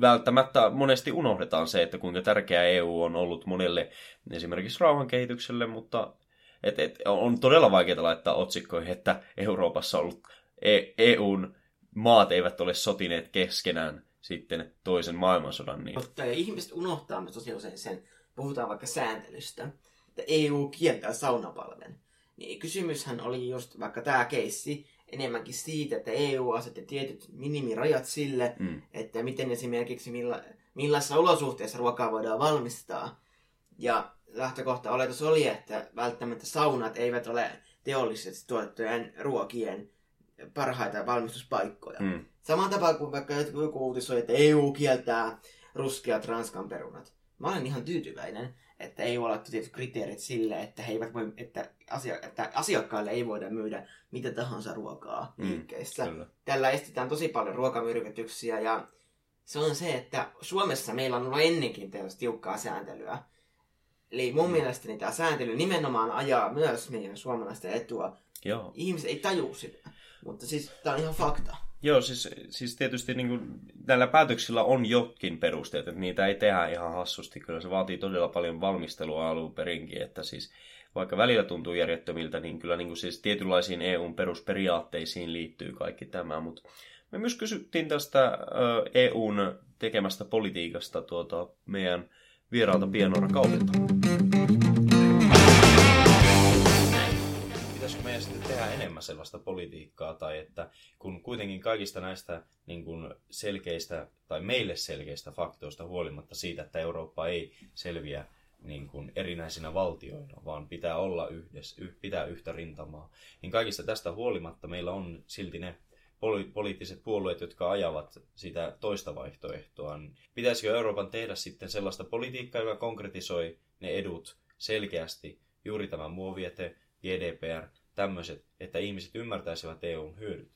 välttämättä monesti unohdetaan se, että kuinka tärkeä EU on ollut monelle esimerkiksi rauhankehitykselle, mutta et, et, on todella vaikeaa laittaa otsikkoihin, että Euroopassa on ollut e- EUn maat eivät ole sotineet keskenään sitten toisen maailmansodan. Niin... Mutta ihmiset unohtaa myös tosi usein sen, puhutaan vaikka sääntelystä, että EU kieltää saunapalven. Niin kysymyshän oli just vaikka tämä keissi, enemmänkin siitä, että EU asetti tietyt minimirajat sille, mm. että miten esimerkiksi milla, millaisissa olosuhteissa ruokaa voidaan valmistaa. Ja lähtökohta oletus oli, että välttämättä saunat eivät ole teollisesti tuotettujen ruokien parhaita valmistuspaikkoja. Mm. Saman tapaan kuin vaikka joku uutisoi, että EU kieltää ruskeat ranskan perunat. Mä olen ihan tyytyväinen, että ei ole tietyt kriteerit sille, että, he eivät voi, että, asia, että asiakkaille ei voida myydä mitä tahansa ruokaa mm, liikkeissä. Mm, Tällä estetään tosi paljon ruokamyrkytyksiä ja se on se, että Suomessa meillä on ollut ennenkin tällaista tiukkaa sääntelyä. Eli mun mm. mielestäni tämä sääntely nimenomaan ajaa myös meidän suomalaisten etua. Joo. Ihmiset ei tajua sitä, mutta siis tämä on ihan fakta. Joo, siis, siis tietysti niin kuin, näillä päätöksillä on jotkin perusteet, että niitä ei tehdä ihan hassusti. Kyllä se vaatii todella paljon valmistelua alun perinkin, että siis vaikka välillä tuntuu järjettömiltä, niin kyllä niin kuin siis tietynlaisiin EUn perusperiaatteisiin liittyy kaikki tämä. Mutta me myös kysyttiin tästä EUn tekemästä politiikasta tuota meidän vieraalta Pienora Kaupilta. Meidän sitten tehdä enemmän sellaista politiikkaa, tai että kun kuitenkin kaikista näistä niin kuin selkeistä tai meille selkeistä faktoista huolimatta siitä, että Eurooppa ei selviä niin kuin erinäisinä valtioina, vaan pitää olla yhdessä, pitää yhtä rintamaa, niin kaikista tästä huolimatta meillä on silti ne poli- poliittiset puolueet, jotka ajavat sitä toista vaihtoehtoa. Pitäisikö Euroopan tehdä sitten sellaista politiikkaa, joka konkretisoi ne edut selkeästi, juuri tämä muoviete, GDPR, tämmöiset, että ihmiset ymmärtäisivät EUn hyödyt?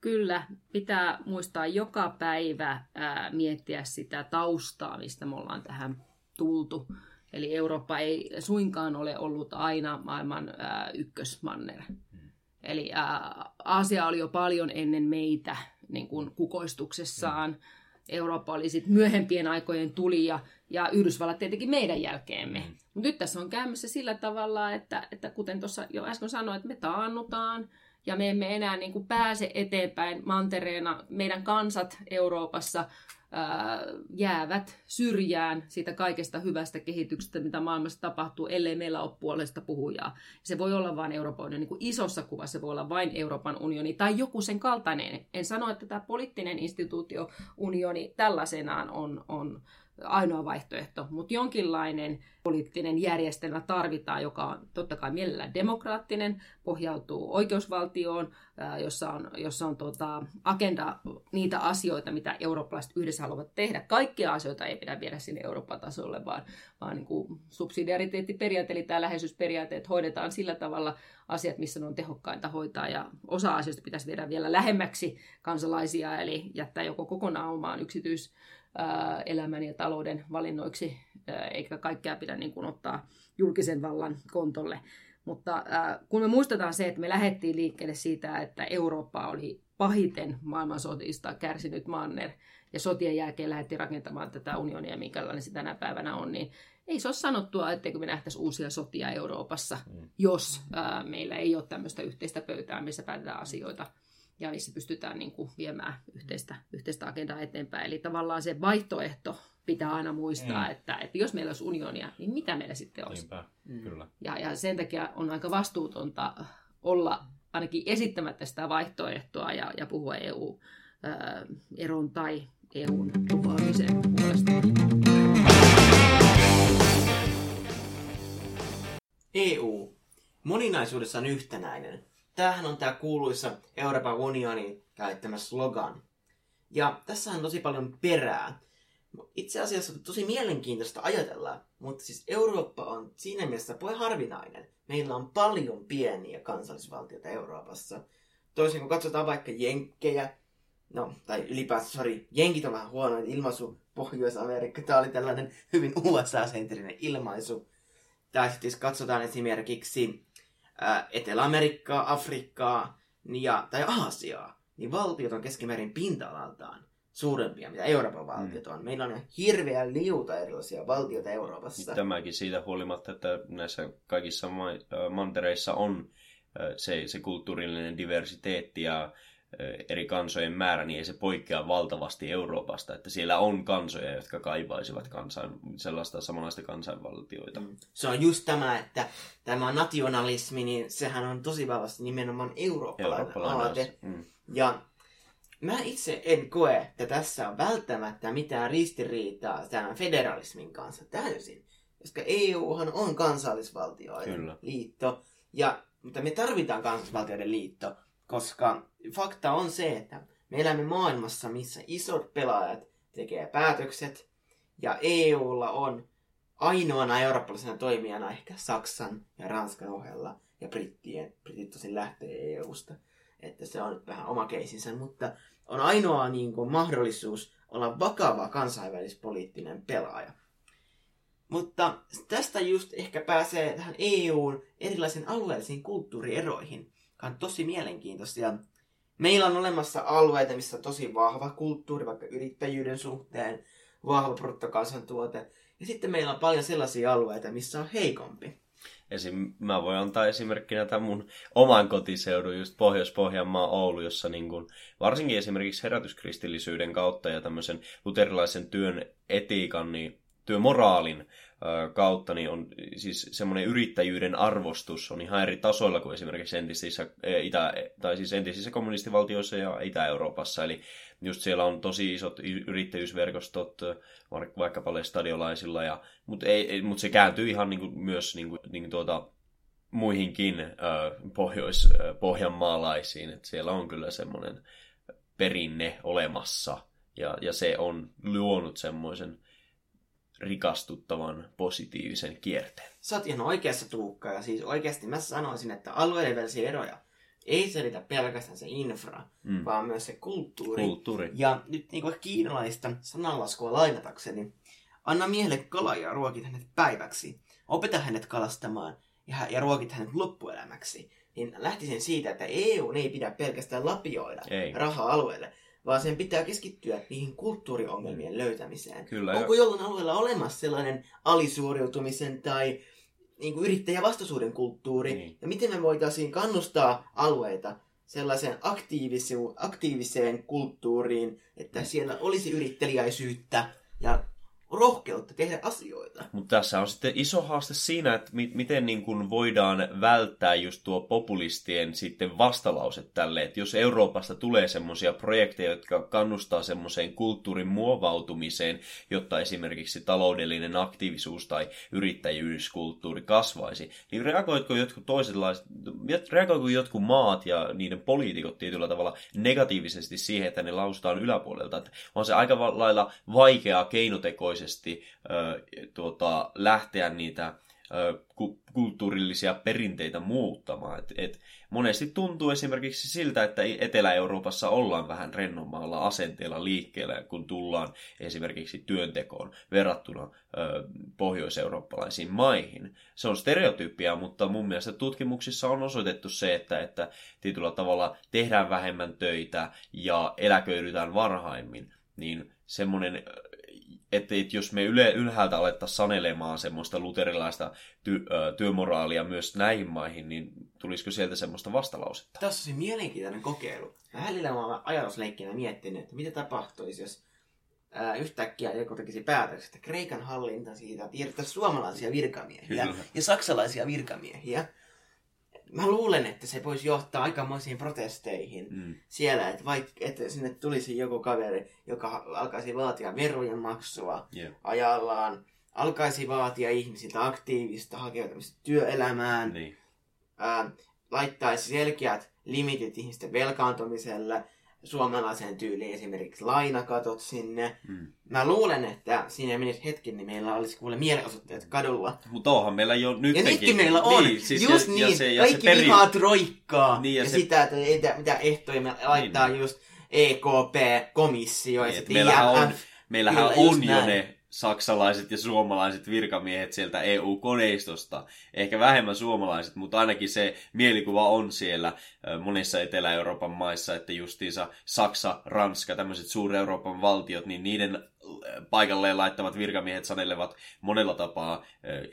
Kyllä, pitää muistaa joka päivä ää, miettiä sitä taustaa, mistä me ollaan tähän tultu. Eli Eurooppa ei suinkaan ole ollut aina maailman ää, ykkösmanner. Hmm. Eli ää, Aasia oli jo paljon ennen meitä niin kuin kukoistuksessaan. Hmm. Eurooppa oli sitten myöhempien aikojen tulija ja Yhdysvallat tietenkin meidän jälkeemme. Mm. Mutta nyt tässä on käymässä sillä tavalla, että, että kuten tuossa jo äsken sanoin, että me taannutaan ja me emme enää niin kuin pääse eteenpäin mantereena. Meidän kansat Euroopassa ää, jäävät syrjään siitä kaikesta hyvästä kehityksestä, mitä maailmassa tapahtuu, ellei meillä ole puolesta puhujaa. Se voi olla vain Euroopan unioni, niin kuin isossa kuvassa se voi olla vain Euroopan unioni tai joku sen kaltainen. En sano, että tämä poliittinen instituutio unioni tällaisenaan on, on ainoa vaihtoehto, mutta jonkinlainen poliittinen järjestelmä tarvitaan, joka on totta kai mielellään demokraattinen, pohjautuu oikeusvaltioon, jossa on, jossa on tota, agenda niitä asioita, mitä eurooppalaiset yhdessä haluavat tehdä. Kaikkia asioita ei pidä viedä sinne Euroopan tasolle, vaan, vaan niin kuin subsidiariteettiperiaate, eli tämä läheisyysperiaate, että hoidetaan sillä tavalla asiat, missä ne on tehokkainta hoitaa, ja osa asioista pitäisi viedä vielä lähemmäksi kansalaisia, eli jättää joko kokonaan omaan yksityis elämän ja talouden valinnoiksi, eikä kaikkea pidä niin kuin ottaa julkisen vallan kontolle. Mutta kun me muistetaan se, että me lähdettiin liikkeelle siitä, että Eurooppa oli pahiten maailmansotista kärsinyt manner, ja sotien jälkeen lähdettiin rakentamaan tätä unionia, minkälainen se tänä päivänä on, niin ei se ole sanottua, etteikö me nähtäisi uusia sotia Euroopassa, mm. jos ää, meillä ei ole tämmöistä yhteistä pöytää, missä päätetään asioita ja missä pystytään niin kuin viemään yhteistä, yhteistä agendaa eteenpäin. Eli tavallaan se vaihtoehto pitää aina muistaa, mm. että, että jos meillä olisi unionia, niin mitä meillä sitten olisi. Niinpä, mm. kyllä. Ja, ja sen takia on aika vastuutonta olla ainakin esittämättä sitä vaihtoehtoa ja, ja puhua EU-eron tai EUn tuhoamisen puolesta. EU. Moninaisuudessaan yhtenäinen. Tämähän on tämä kuuluisa Euroopan unionin käyttämä slogan. Ja tässä on tosi paljon perää. Itse asiassa tosi mielenkiintoista ajatella, mutta siis Eurooppa on siinä mielessä paljon harvinainen. Meillä on paljon pieniä kansallisvaltioita Euroopassa. Toisin kun katsotaan vaikka Jenkkejä, no, tai ylipäätään, sori, jenkit on vähän huono ilmaisu, Pohjois-Amerikka, tämä oli tällainen hyvin USA-sentrinen ilmaisu. Tai sitten jos katsotaan esimerkiksi Etelä-Amerikkaa, Afrikkaa ja, tai Aasiaa, niin valtiot on keskimäärin pinta-alaltaan suurempia, mitä Euroopan valtiot on. Meillä on hirveä liuta erilaisia valtioita Euroopassa. Tämäkin siitä huolimatta, että näissä kaikissa ma- mantereissa on se, se kulttuurillinen diversiteetti ja eri kansojen määrä, niin ei se poikkea valtavasti Euroopasta. Että siellä on kansoja, jotka kaivaisivat kansain, sellaista samanlaista kansainvaltioita. Mm. Se on just tämä, että tämä nationalismi, niin sehän on tosi vahvasti nimenomaan eurooppalainen, eurooppalainen aate. Mm. Ja mä itse en koe, että tässä on välttämättä mitään ristiriitaa tämän federalismin kanssa täysin. Koska EUhan on kansallisvaltioiden Kyllä. liitto. Ja, mutta me tarvitaan kansallisvaltioiden liitto, koska fakta on se, että me elämme maailmassa, missä isot pelaajat tekee päätökset, ja EUlla on ainoana eurooppalaisena toimijana ehkä Saksan ja Ranskan ohella, ja Brittien, Britit tosin lähtee EUsta, että se on nyt vähän oma keisinsä, mutta on ainoa niin kuin, mahdollisuus olla vakava kansainvälispoliittinen pelaaja. Mutta tästä just ehkä pääsee tähän EUn erilaisiin alueellisiin kulttuurieroihin, on tosi mielenkiintoisia. Meillä on olemassa alueita, missä on tosi vahva kulttuuri, vaikka yrittäjyyden suhteen, vahva bruttokansantuote. Ja sitten meillä on paljon sellaisia alueita, missä on heikompi. Esim, mä voin antaa esimerkkinä tämän mun oman kotiseudun, just Pohjois-Pohjanmaa Oulu, jossa niin kun, varsinkin esimerkiksi herätyskristillisyyden kautta ja tämmöisen luterilaisen työn etiikan, niin työmoraalin kautta niin on siis semmoinen yrittäjyyden arvostus on ihan eri tasoilla kuin esimerkiksi entisissä, e, itä, tai siis entisissä kommunistivaltioissa ja Itä-Euroopassa. Eli just siellä on tosi isot yrittäjyysverkostot vaikkapa lestadiolaisilla, ja, mutta, ei, mutta se kääntyy ihan niin kuin, myös niin kuin, niin kuin tuota, muihinkin pohjois-pohjanmaalaisiin. Että siellä on kyllä semmoinen perinne olemassa, ja, ja se on luonut semmoisen rikastuttavan positiivisen kierteen. Sä oot ihan oikeassa Tuukka, ja siis oikeasti mä sanoisin, että alueiden välisiä eroja ei selitä pelkästään se infra, mm. vaan myös se kulttuuri. kulttuuri. Ja nyt niin kuin kiinalaista sananlaskua lainatakseni, anna miehelle kala ja ruokit hänet päiväksi. Opeta hänet kalastamaan ja, ja ruokit hänet loppuelämäksi. Niin lähtisin siitä, että EU ei pidä pelkästään lapioida ei. rahaa alueelle, vaan sen pitää keskittyä niihin kulttuuriongelmien löytämiseen. Kyllä, Onko jo. jollain alueella olemassa sellainen alisuoriutumisen tai niin kuin yrittäjävastaisuuden kulttuuri, niin. ja miten me voitaisiin kannustaa alueita sellaiseen aktiiviseen kulttuuriin, että siellä olisi yrittelijäisyyttä ja rohkeutta tehdä asioita. Mutta tässä on sitten iso haaste siinä, että mi- miten niin kuin voidaan välttää just tuo populistien sitten vastalause tälle, että jos Euroopasta tulee semmoisia projekteja, jotka kannustaa semmoiseen kulttuurin muovautumiseen, jotta esimerkiksi taloudellinen aktiivisuus tai yrittäjyyskulttuuri kasvaisi, niin reagoitko jotkut toisenlaiset, reagoitko jotkut maat ja niiden poliitikot tietyllä tavalla negatiivisesti siihen, että ne lausutaan yläpuolelta, että on se aika lailla vaikeaa keinotekoisesti tietoisesti tuota, lähteä niitä kulttuurillisia perinteitä muuttamaan. Et, et monesti tuntuu esimerkiksi siltä, että Etelä-Euroopassa ollaan vähän rennommalla asenteella liikkeellä, kun tullaan esimerkiksi työntekoon verrattuna ö, pohjoiseurooppalaisiin maihin. Se on stereotypia, mutta mun mielestä tutkimuksissa on osoitettu se, että, että tietyllä tavalla tehdään vähemmän töitä ja eläköidytään varhaimmin, niin semmoinen että, että jos me yle, ylhäältä alettaisiin sanelemaan semmoista luterilaista ty, ö, työmoraalia myös näihin maihin, niin tulisiko sieltä semmoista vastalausetta? Tässä on mielenkiintoinen kokeilu. Mä välillä mä olen ajatusleikkinä miettinyt, että mitä tapahtuisi, jos ää, yhtäkkiä joku tekisi päätöksen, että Kreikan hallinta siitä, että suomalaisia virkamiehiä Kyllä. ja saksalaisia virkamiehiä mä luulen, että se voisi johtaa aikamoisiin protesteihin mm. siellä, että vaikka että sinne tulisi joku kaveri, joka alkaisi vaatia verojen maksua yeah. ajallaan, alkaisi vaatia ihmisiltä aktiivista hakeutumista työelämään, niin. ää, laittaisi selkeät limitit ihmisten velkaantumiselle, suomalaiseen tyyliin esimerkiksi lainakatot sinne. Mm. Mä luulen, että siinä menisi hetki, niin meillä olisi kuule mielenosoitteet kadulla. Mutta onhan meillä jo nyt. Ja nytkin meillä on. Niin, siis just ja, niin. Ja se, ja Kaikki se peri... vihaa troikkaa. Niin, ja, ja se... sitä, että mitä, mitä ehtoja me laittaa niin, niin. just EKP-komissio ja Niin, sitten meillähän on, meillähän Kyllä, on jo näin. ne saksalaiset ja suomalaiset virkamiehet sieltä EU-koneistosta. Ehkä vähemmän suomalaiset, mutta ainakin se mielikuva on siellä monissa Etelä-Euroopan maissa, että justiinsa Saksa, Ranska, tämmöiset suur-Euroopan valtiot, niin niiden paikalleen laittavat virkamiehet sanelevat monella tapaa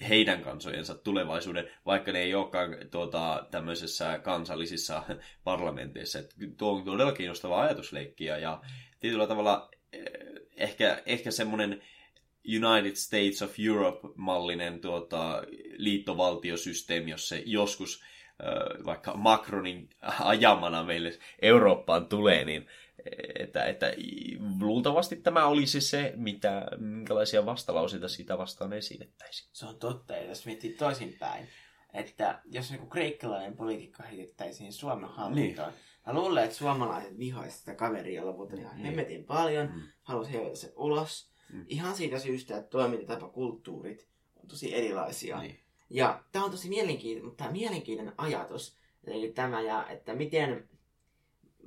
heidän kansojensa tulevaisuuden, vaikka ne ei olekaan tuota, tämmöisessä kansallisissa parlamenteissa. Et tuo on todella kiinnostava ajatusleikki ja- tietyllä tavalla eh, ehkä, ehkä semmoinen United States of Europe-mallinen tuota, liittovaltiosysteemi, jos se joskus vaikka Macronin ajamana meille Eurooppaan tulee, niin että, että luultavasti tämä olisi se, mitä, minkälaisia vastalauseita siitä vastaan esitettäisiin. Se on totta, ja jos miettii toisinpäin, että jos niin kreikkalainen poliitikko heitettäisiin Suomen hallintoon, niin. mä luulen, että suomalaiset vihaisivat sitä kaveria lopulta ihan Niin. hemmetin paljon, Mm. halusi heivata se ulos. Mm. Ihan siitä syystä, että toimintatapakulttuurit on tosi erilaisia. Niin. Ja tämä on tosi mielenkiintoinen, mutta tämä mielenkiintoinen ajatus, eli tämä, ja että miten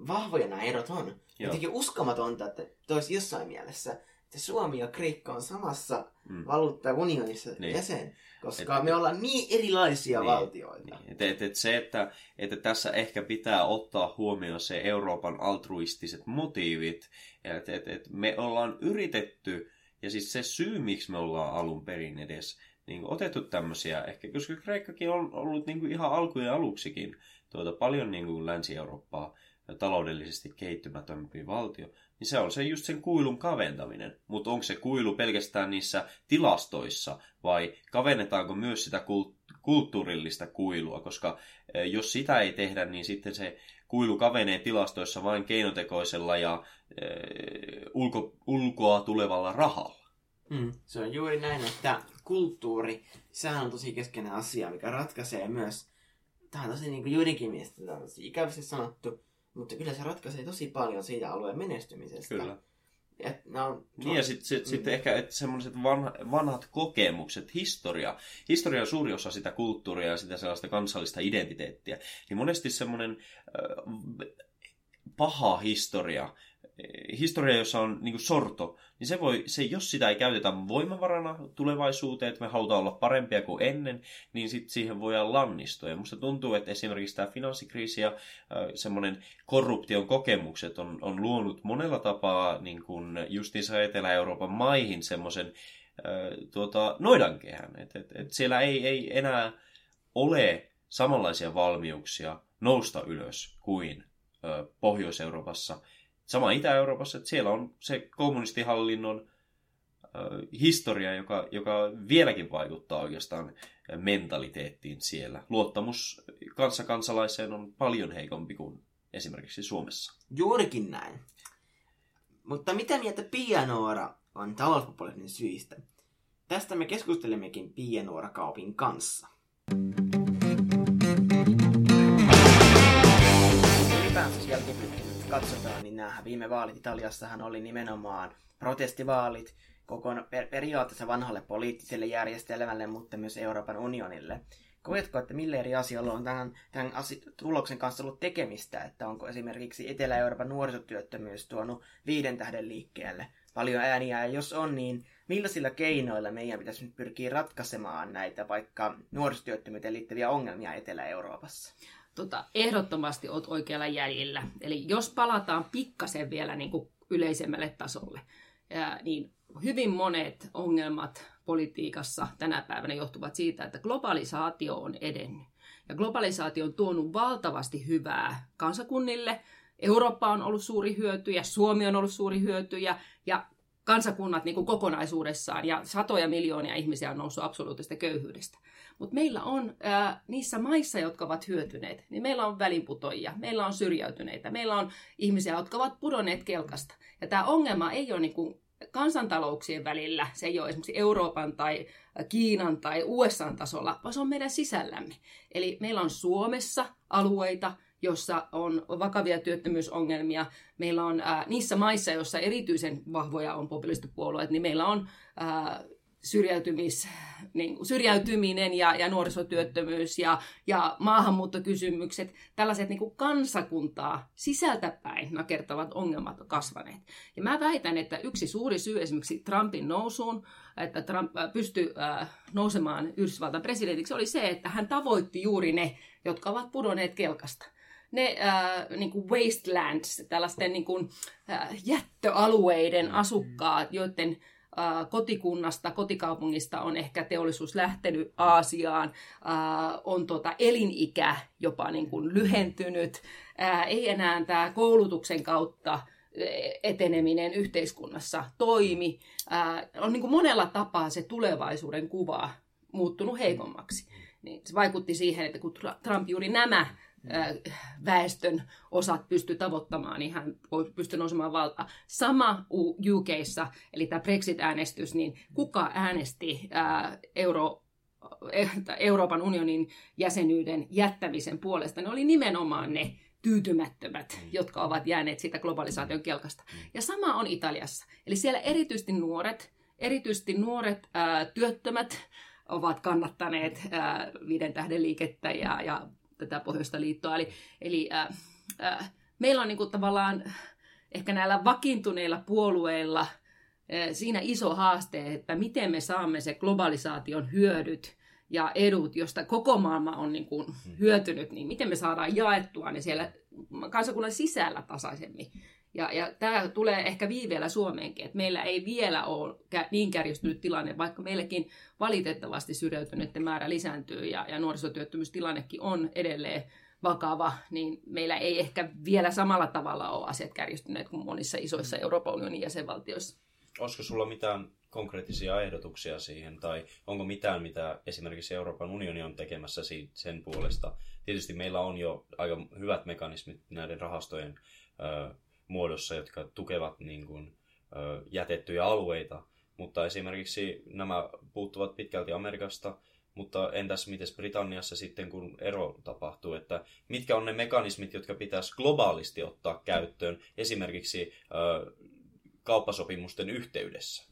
vahvoja nämä erot on. Joo. Jotenkin uskomatonta, että toisi jossain mielessä, että Suomi ja Kreikka on samassa Mm. valuuttaunionissa Niin. jäsen, koska Et- me ollaan niin erilaisia Niin, valtioita. Niin. Et, et, et se, että, että tässä ehkä pitää ottaa huomioon se Euroopan altruistiset motiivit, että et, et me ollaan yritetty, ja siis se syy, miksi me ollaan alun perin edes niin kuin otettu tämmöisiä, ehkä koska Kreikkakin on ollut niin kuin ihan alkujen aluksikin tuota, paljon niin kuin Länsi-Eurooppaa taloudellisesti kehittymättömpi valtio, niin se on se just sen kuilun kaventaminen. Mutta onko se kuilu pelkästään niissä tilastoissa vai kavennetaanko myös sitä kult- kulttuurillista kuilua, koska eh, jos sitä ei tehdä, niin sitten se kuilu kavenee tilastoissa vain keinotekoisella ja eh, ulko, ulkoa tulevalla rahalla. Mm. Se on juuri näin, että kulttuuri, sehän on tosi keskeinen asia, mikä ratkaisee myös, tämä on tosi niin kuin joidenkin mielestä tämä on tosi ikävästi sanottu, mutta kyllä se ratkaisee tosi paljon siitä alueen menestymisestä. Kyllä. Et, no, Niin ja sitten sit, sit Mm. ehkä että semmoiset vanha, vanhat kokemukset, historia. Historia on suuri osa sitä kulttuuria ja sitä sellaista kansallista identiteettiä. Niin monesti semmoinen äh, paha historia, historia, jossa on niin sorto, niin se voi, se, jos sitä ei käytetä voimavarana tulevaisuuteen, että me halutaan olla parempia kuin ennen, niin sitten siihen voidaan lannistua. Ja musta tuntuu, että esimerkiksi tämä finanssikriisi ja äh, semmoinen korruption kokemukset on, on luonut monella tapaa niin kuin justiinsa Etelä-Euroopan maihin semmoisen äh, tuota, noidankehän. Et, et, et siellä ei, ei enää ole samanlaisia valmiuksia nousta ylös kuin ö, Pohjois-Euroopassa. Sama Itä-Euroopassa, että siellä on se kommunistihallinnon historia, joka, joka vieläkin vaikuttaa oikeastaan mentaliteettiin siellä. Luottamus kanssakansalaiseen on paljon heikompi kuin esimerkiksi Suomessa. Juurikin näin. Mutta mitä mieltä Pia Noora on talouspopulismin syistä? Tästä me keskustelemmekin Pia Noora Kaupin kanssa. Ylipäänsä katsotaan, niin nämä viime vaalit Italiassahan oli nimenomaan protestivaalit koko per- periaatteessa vanhalle poliittiselle järjestelmälle, mutta myös Euroopan unionille. Koetko, että millä eri asioilla on tämän, tämän asi- tuloksen kanssa ollut tekemistä, että onko esimerkiksi Etelä-Euroopan nuorisotyöttömyys tuonut viiden tähden liikkeelle paljon ääniä, ja jos on, niin millaisilla keinoilla meidän pitäisi nyt pyrkiä ratkaisemaan näitä vaikka nuorisotyöttömyyteen liittyviä ongelmia Etelä-Euroopassa? Tota, ehdottomasti olet oikealla jäljellä. Eli jos palataan pikkasen vielä niin kuin yleisemmälle tasolle, ja, niin hyvin monet ongelmat politiikassa tänä päivänä johtuvat siitä, että globalisaatio on edennyt. Ja globalisaatio on tuonut valtavasti hyvää kansakunnille. Eurooppa on ollut suuri hyötyjä, Suomi on ollut suuri hyötyjä ja kansakunnat niin kuin kokonaisuudessaan ja satoja miljoonia ihmisiä on noussut absoluuttisesta köyhyydestä. Mutta meillä on ää, niissä maissa, jotka ovat hyötyneet, niin meillä on välinputoijia, meillä on syrjäytyneitä, meillä on ihmisiä, jotka ovat pudonneet kelkasta. Ja tämä ongelma ei ole niin kuin kansantalouksien välillä, se ei ole esimerkiksi Euroopan tai Kiinan tai USA tasolla, vaan se on meidän sisällämme. Eli meillä on Suomessa alueita, jossa on vakavia työttömyysongelmia. Meillä on ää, niissä maissa, joissa erityisen vahvoja on populistipuolueet, niin meillä on ää, syrjäytymis, niin kuin syrjäytyminen ja, ja nuorisotyöttömyys ja, ja maahanmuuttokysymykset, tällaiset niin kuin kansakuntaa sisältäpäin nakertavat ongelmat on kasvaneet. Ja mä väitän, että yksi suuri syy esimerkiksi Trumpin nousuun, että Trump äh, pystyi äh, nousemaan Yhdysvaltain presidentiksi, oli se, että hän tavoitti juuri ne, jotka ovat pudonneet kelkasta ne äh, niin kuin wastelands, tällaisten niin kuin, äh, jättöalueiden asukkaat, joiden kotikunnasta, kotikaupungista on ehkä teollisuus lähtenyt Aasiaan, on tuota elinikä jopa niin kuin lyhentynyt, ei enää tämä koulutuksen kautta eteneminen yhteiskunnassa toimi. On niin kuin monella tapaa se tulevaisuuden kuva muuttunut heikommaksi. Niin se vaikutti siihen, että kun Trump juuri nämä väestön osat pysty tavoittamaan, niin hän pysty nousemaan valtaan. Sama UKissa, eli tämä Brexit-äänestys, niin kuka äänesti Euro, Euroopan unionin jäsenyyden jättämisen puolesta? Ne oli nimenomaan ne tyytymättömät, jotka ovat jääneet siitä globalisaation kelkasta. Ja sama on Italiassa. Eli siellä erityisesti nuoret, erityisesti nuoret ää, työttömät ovat kannattaneet ää, viiden tähden liikettä ja, ja tätä Pohjoista liittoa. Eli, eli äh, äh, meillä on niin kuin tavallaan ehkä näillä vakiintuneilla puolueilla äh, siinä iso haaste, että miten me saamme se globalisaation hyödyt ja edut, josta koko maailma on niin kuin hyötynyt, niin miten me saadaan jaettua ne siellä kansakunnan sisällä tasaisemmin. Ja, ja tämä tulee ehkä viiveellä Suomeenkin, että meillä ei vielä ole niin kärjistynyt tilanne, vaikka meilläkin valitettavasti syrjäytyneiden määrä lisääntyy ja, ja nuorisotyöttömyystilannekin on edelleen vakava, niin meillä ei ehkä vielä samalla tavalla ole asiat kärjistyneet kuin monissa isoissa Euroopan unionin jäsenvaltioissa. Olisiko sulla mitään konkreettisia ehdotuksia siihen, tai onko mitään, mitä esimerkiksi Euroopan unioni on tekemässä sen puolesta? Tietysti meillä on jo aika hyvät mekanismit näiden rahastojen muodossa, jotka tukevat niin kuin, jätettyjä alueita, mutta esimerkiksi nämä puuttuvat pitkälti Amerikasta, mutta entäs miten Britanniassa sitten, kun ero tapahtuu, että mitkä on ne mekanismit, jotka pitäisi globaalisti ottaa käyttöön esimerkiksi ö, kauppasopimusten yhteydessä?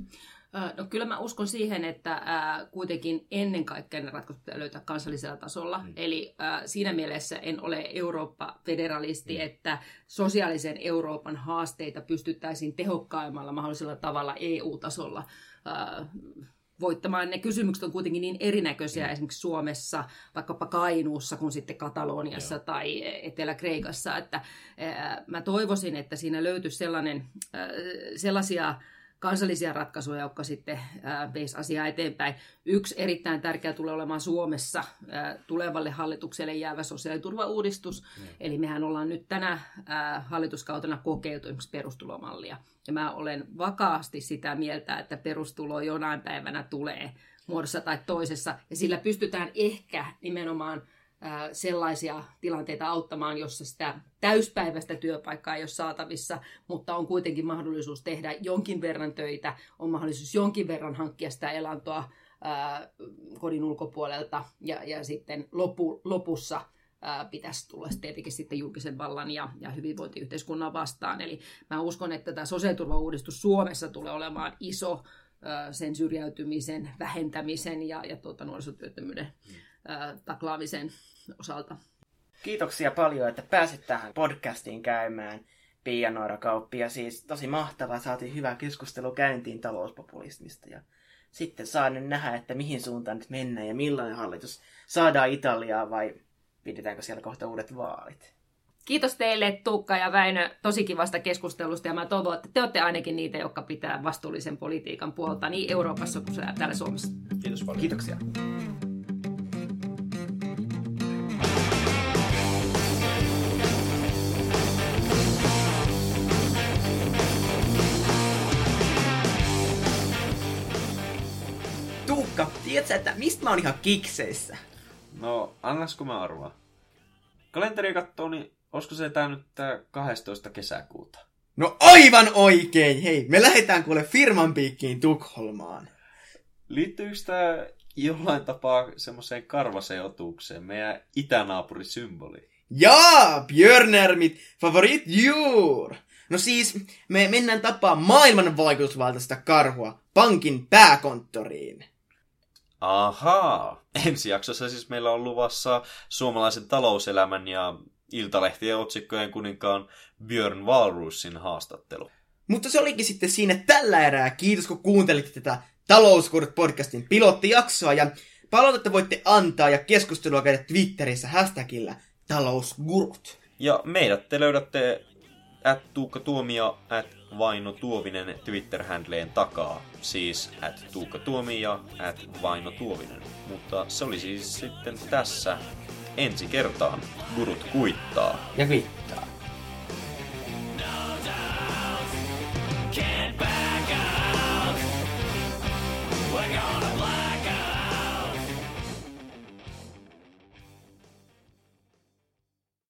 No kyllä mä uskon siihen, että ää, kuitenkin ennen kaikkea ne ratkaisut pitää löytää kansallisella tasolla. Mm. Eli ää, siinä mielessä en ole Eurooppa-federalisti, mm. että sosiaalisen Euroopan haasteita pystyttäisiin tehokkaimmalla mahdollisella tavalla EU-tasolla ää, voittamaan. Ne kysymykset on kuitenkin niin erinäköisiä mm. esimerkiksi Suomessa, vaikkapa Kainuussa kuin sitten Kataloniassa Joo. tai Etelä-Kreikassa, että ää, mä toivoisin, että siinä löytyisi sellainen, ää, sellaisia kansallisia ratkaisuja, jotka sitten veisi asiaa eteenpäin. Yksi erittäin tärkeä tulee olemaan Suomessa tulevalle hallitukselle jäävä sosiaaliturvauudistus. Mm. Eli mehän ollaan nyt tänä hallituskautena kokeiltu perustulomallia. Ja mä olen vakaasti sitä mieltä, että perustulo jonain päivänä tulee muodossa tai toisessa. Ja sillä pystytään ehkä nimenomaan sellaisia tilanteita auttamaan, jossa sitä täyspäiväistä työpaikkaa ei ole saatavissa, mutta on kuitenkin mahdollisuus tehdä jonkin verran töitä, on mahdollisuus jonkin verran hankkia sitä elantoa kodin ulkopuolelta ja, ja sitten lopu, lopussa pitäisi tulla tietenkin sitten julkisen vallan ja, ja hyvinvointiyhteiskunnan vastaan. Eli mä uskon, että tämä sosiaaliturvauudistus Suomessa tulee olemaan iso sen syrjäytymisen vähentämisen ja, ja tuota, nuorisotyöttömyyden ää, taklaamisen osalta. Kiitoksia paljon, että pääsit tähän podcastiin käymään. Pia Kauppi. Ja siis tosi mahtavaa, saatiin hyvä keskustelu käyntiin talouspopulismista. Ja sitten saa nyt nähdä, että mihin suuntaan nyt mennään ja millainen hallitus saadaan Italiaa vai pidetäänkö siellä kohta uudet vaalit. Kiitos teille Tuukka ja Väinö tosi kivasta keskustelusta ja mä toivon, että te olette ainakin niitä, jotka pitää vastuullisen politiikan puolta niin Euroopassa kuin täällä Suomessa. Kiitos paljon. Kiitoksia. Tiedätkö, että mistä mä oon ihan kikseissä? No, annasko mä arvaa? Kalenteri katsoo, niin olisiko se tää nyt tää 12. kesäkuuta? No aivan oikein! Hei, me lähdetään kuule firman piikkiin Tukholmaan. Liittyykö tää jollain tapaa semmoiseen karvaseen otuukseen, meidän itänaapurisymboli? Ja, Björnärmit favorit djur! No siis, me mennään tapaa maailman vaikutusvaltaista karhua pankin pääkonttoriin. Ahaa. Ensi jaksossa siis meillä on luvassa suomalaisen talouselämän ja iltalehtien otsikkojen kuninkaan Björn Walrusin haastattelu. Mutta se olikin sitten siinä tällä erää. Kiitos kun kuuntelitte tätä Talouskurut podcastin pilottijaksoa ja palautetta voitte antaa ja keskustelua käydä Twitterissä hashtagillä talousgurut. Ja meidät te löydätte at Tuukka Tuomio, at Vaino Tuovinen Twitter-handleen takaa. Siis at Tuukka Tuomio, at Vaino Tuovinen. Mutta se oli siis sitten tässä ensi kertaan. Gurut kuittaa. Ja kvittaa. We're gonna.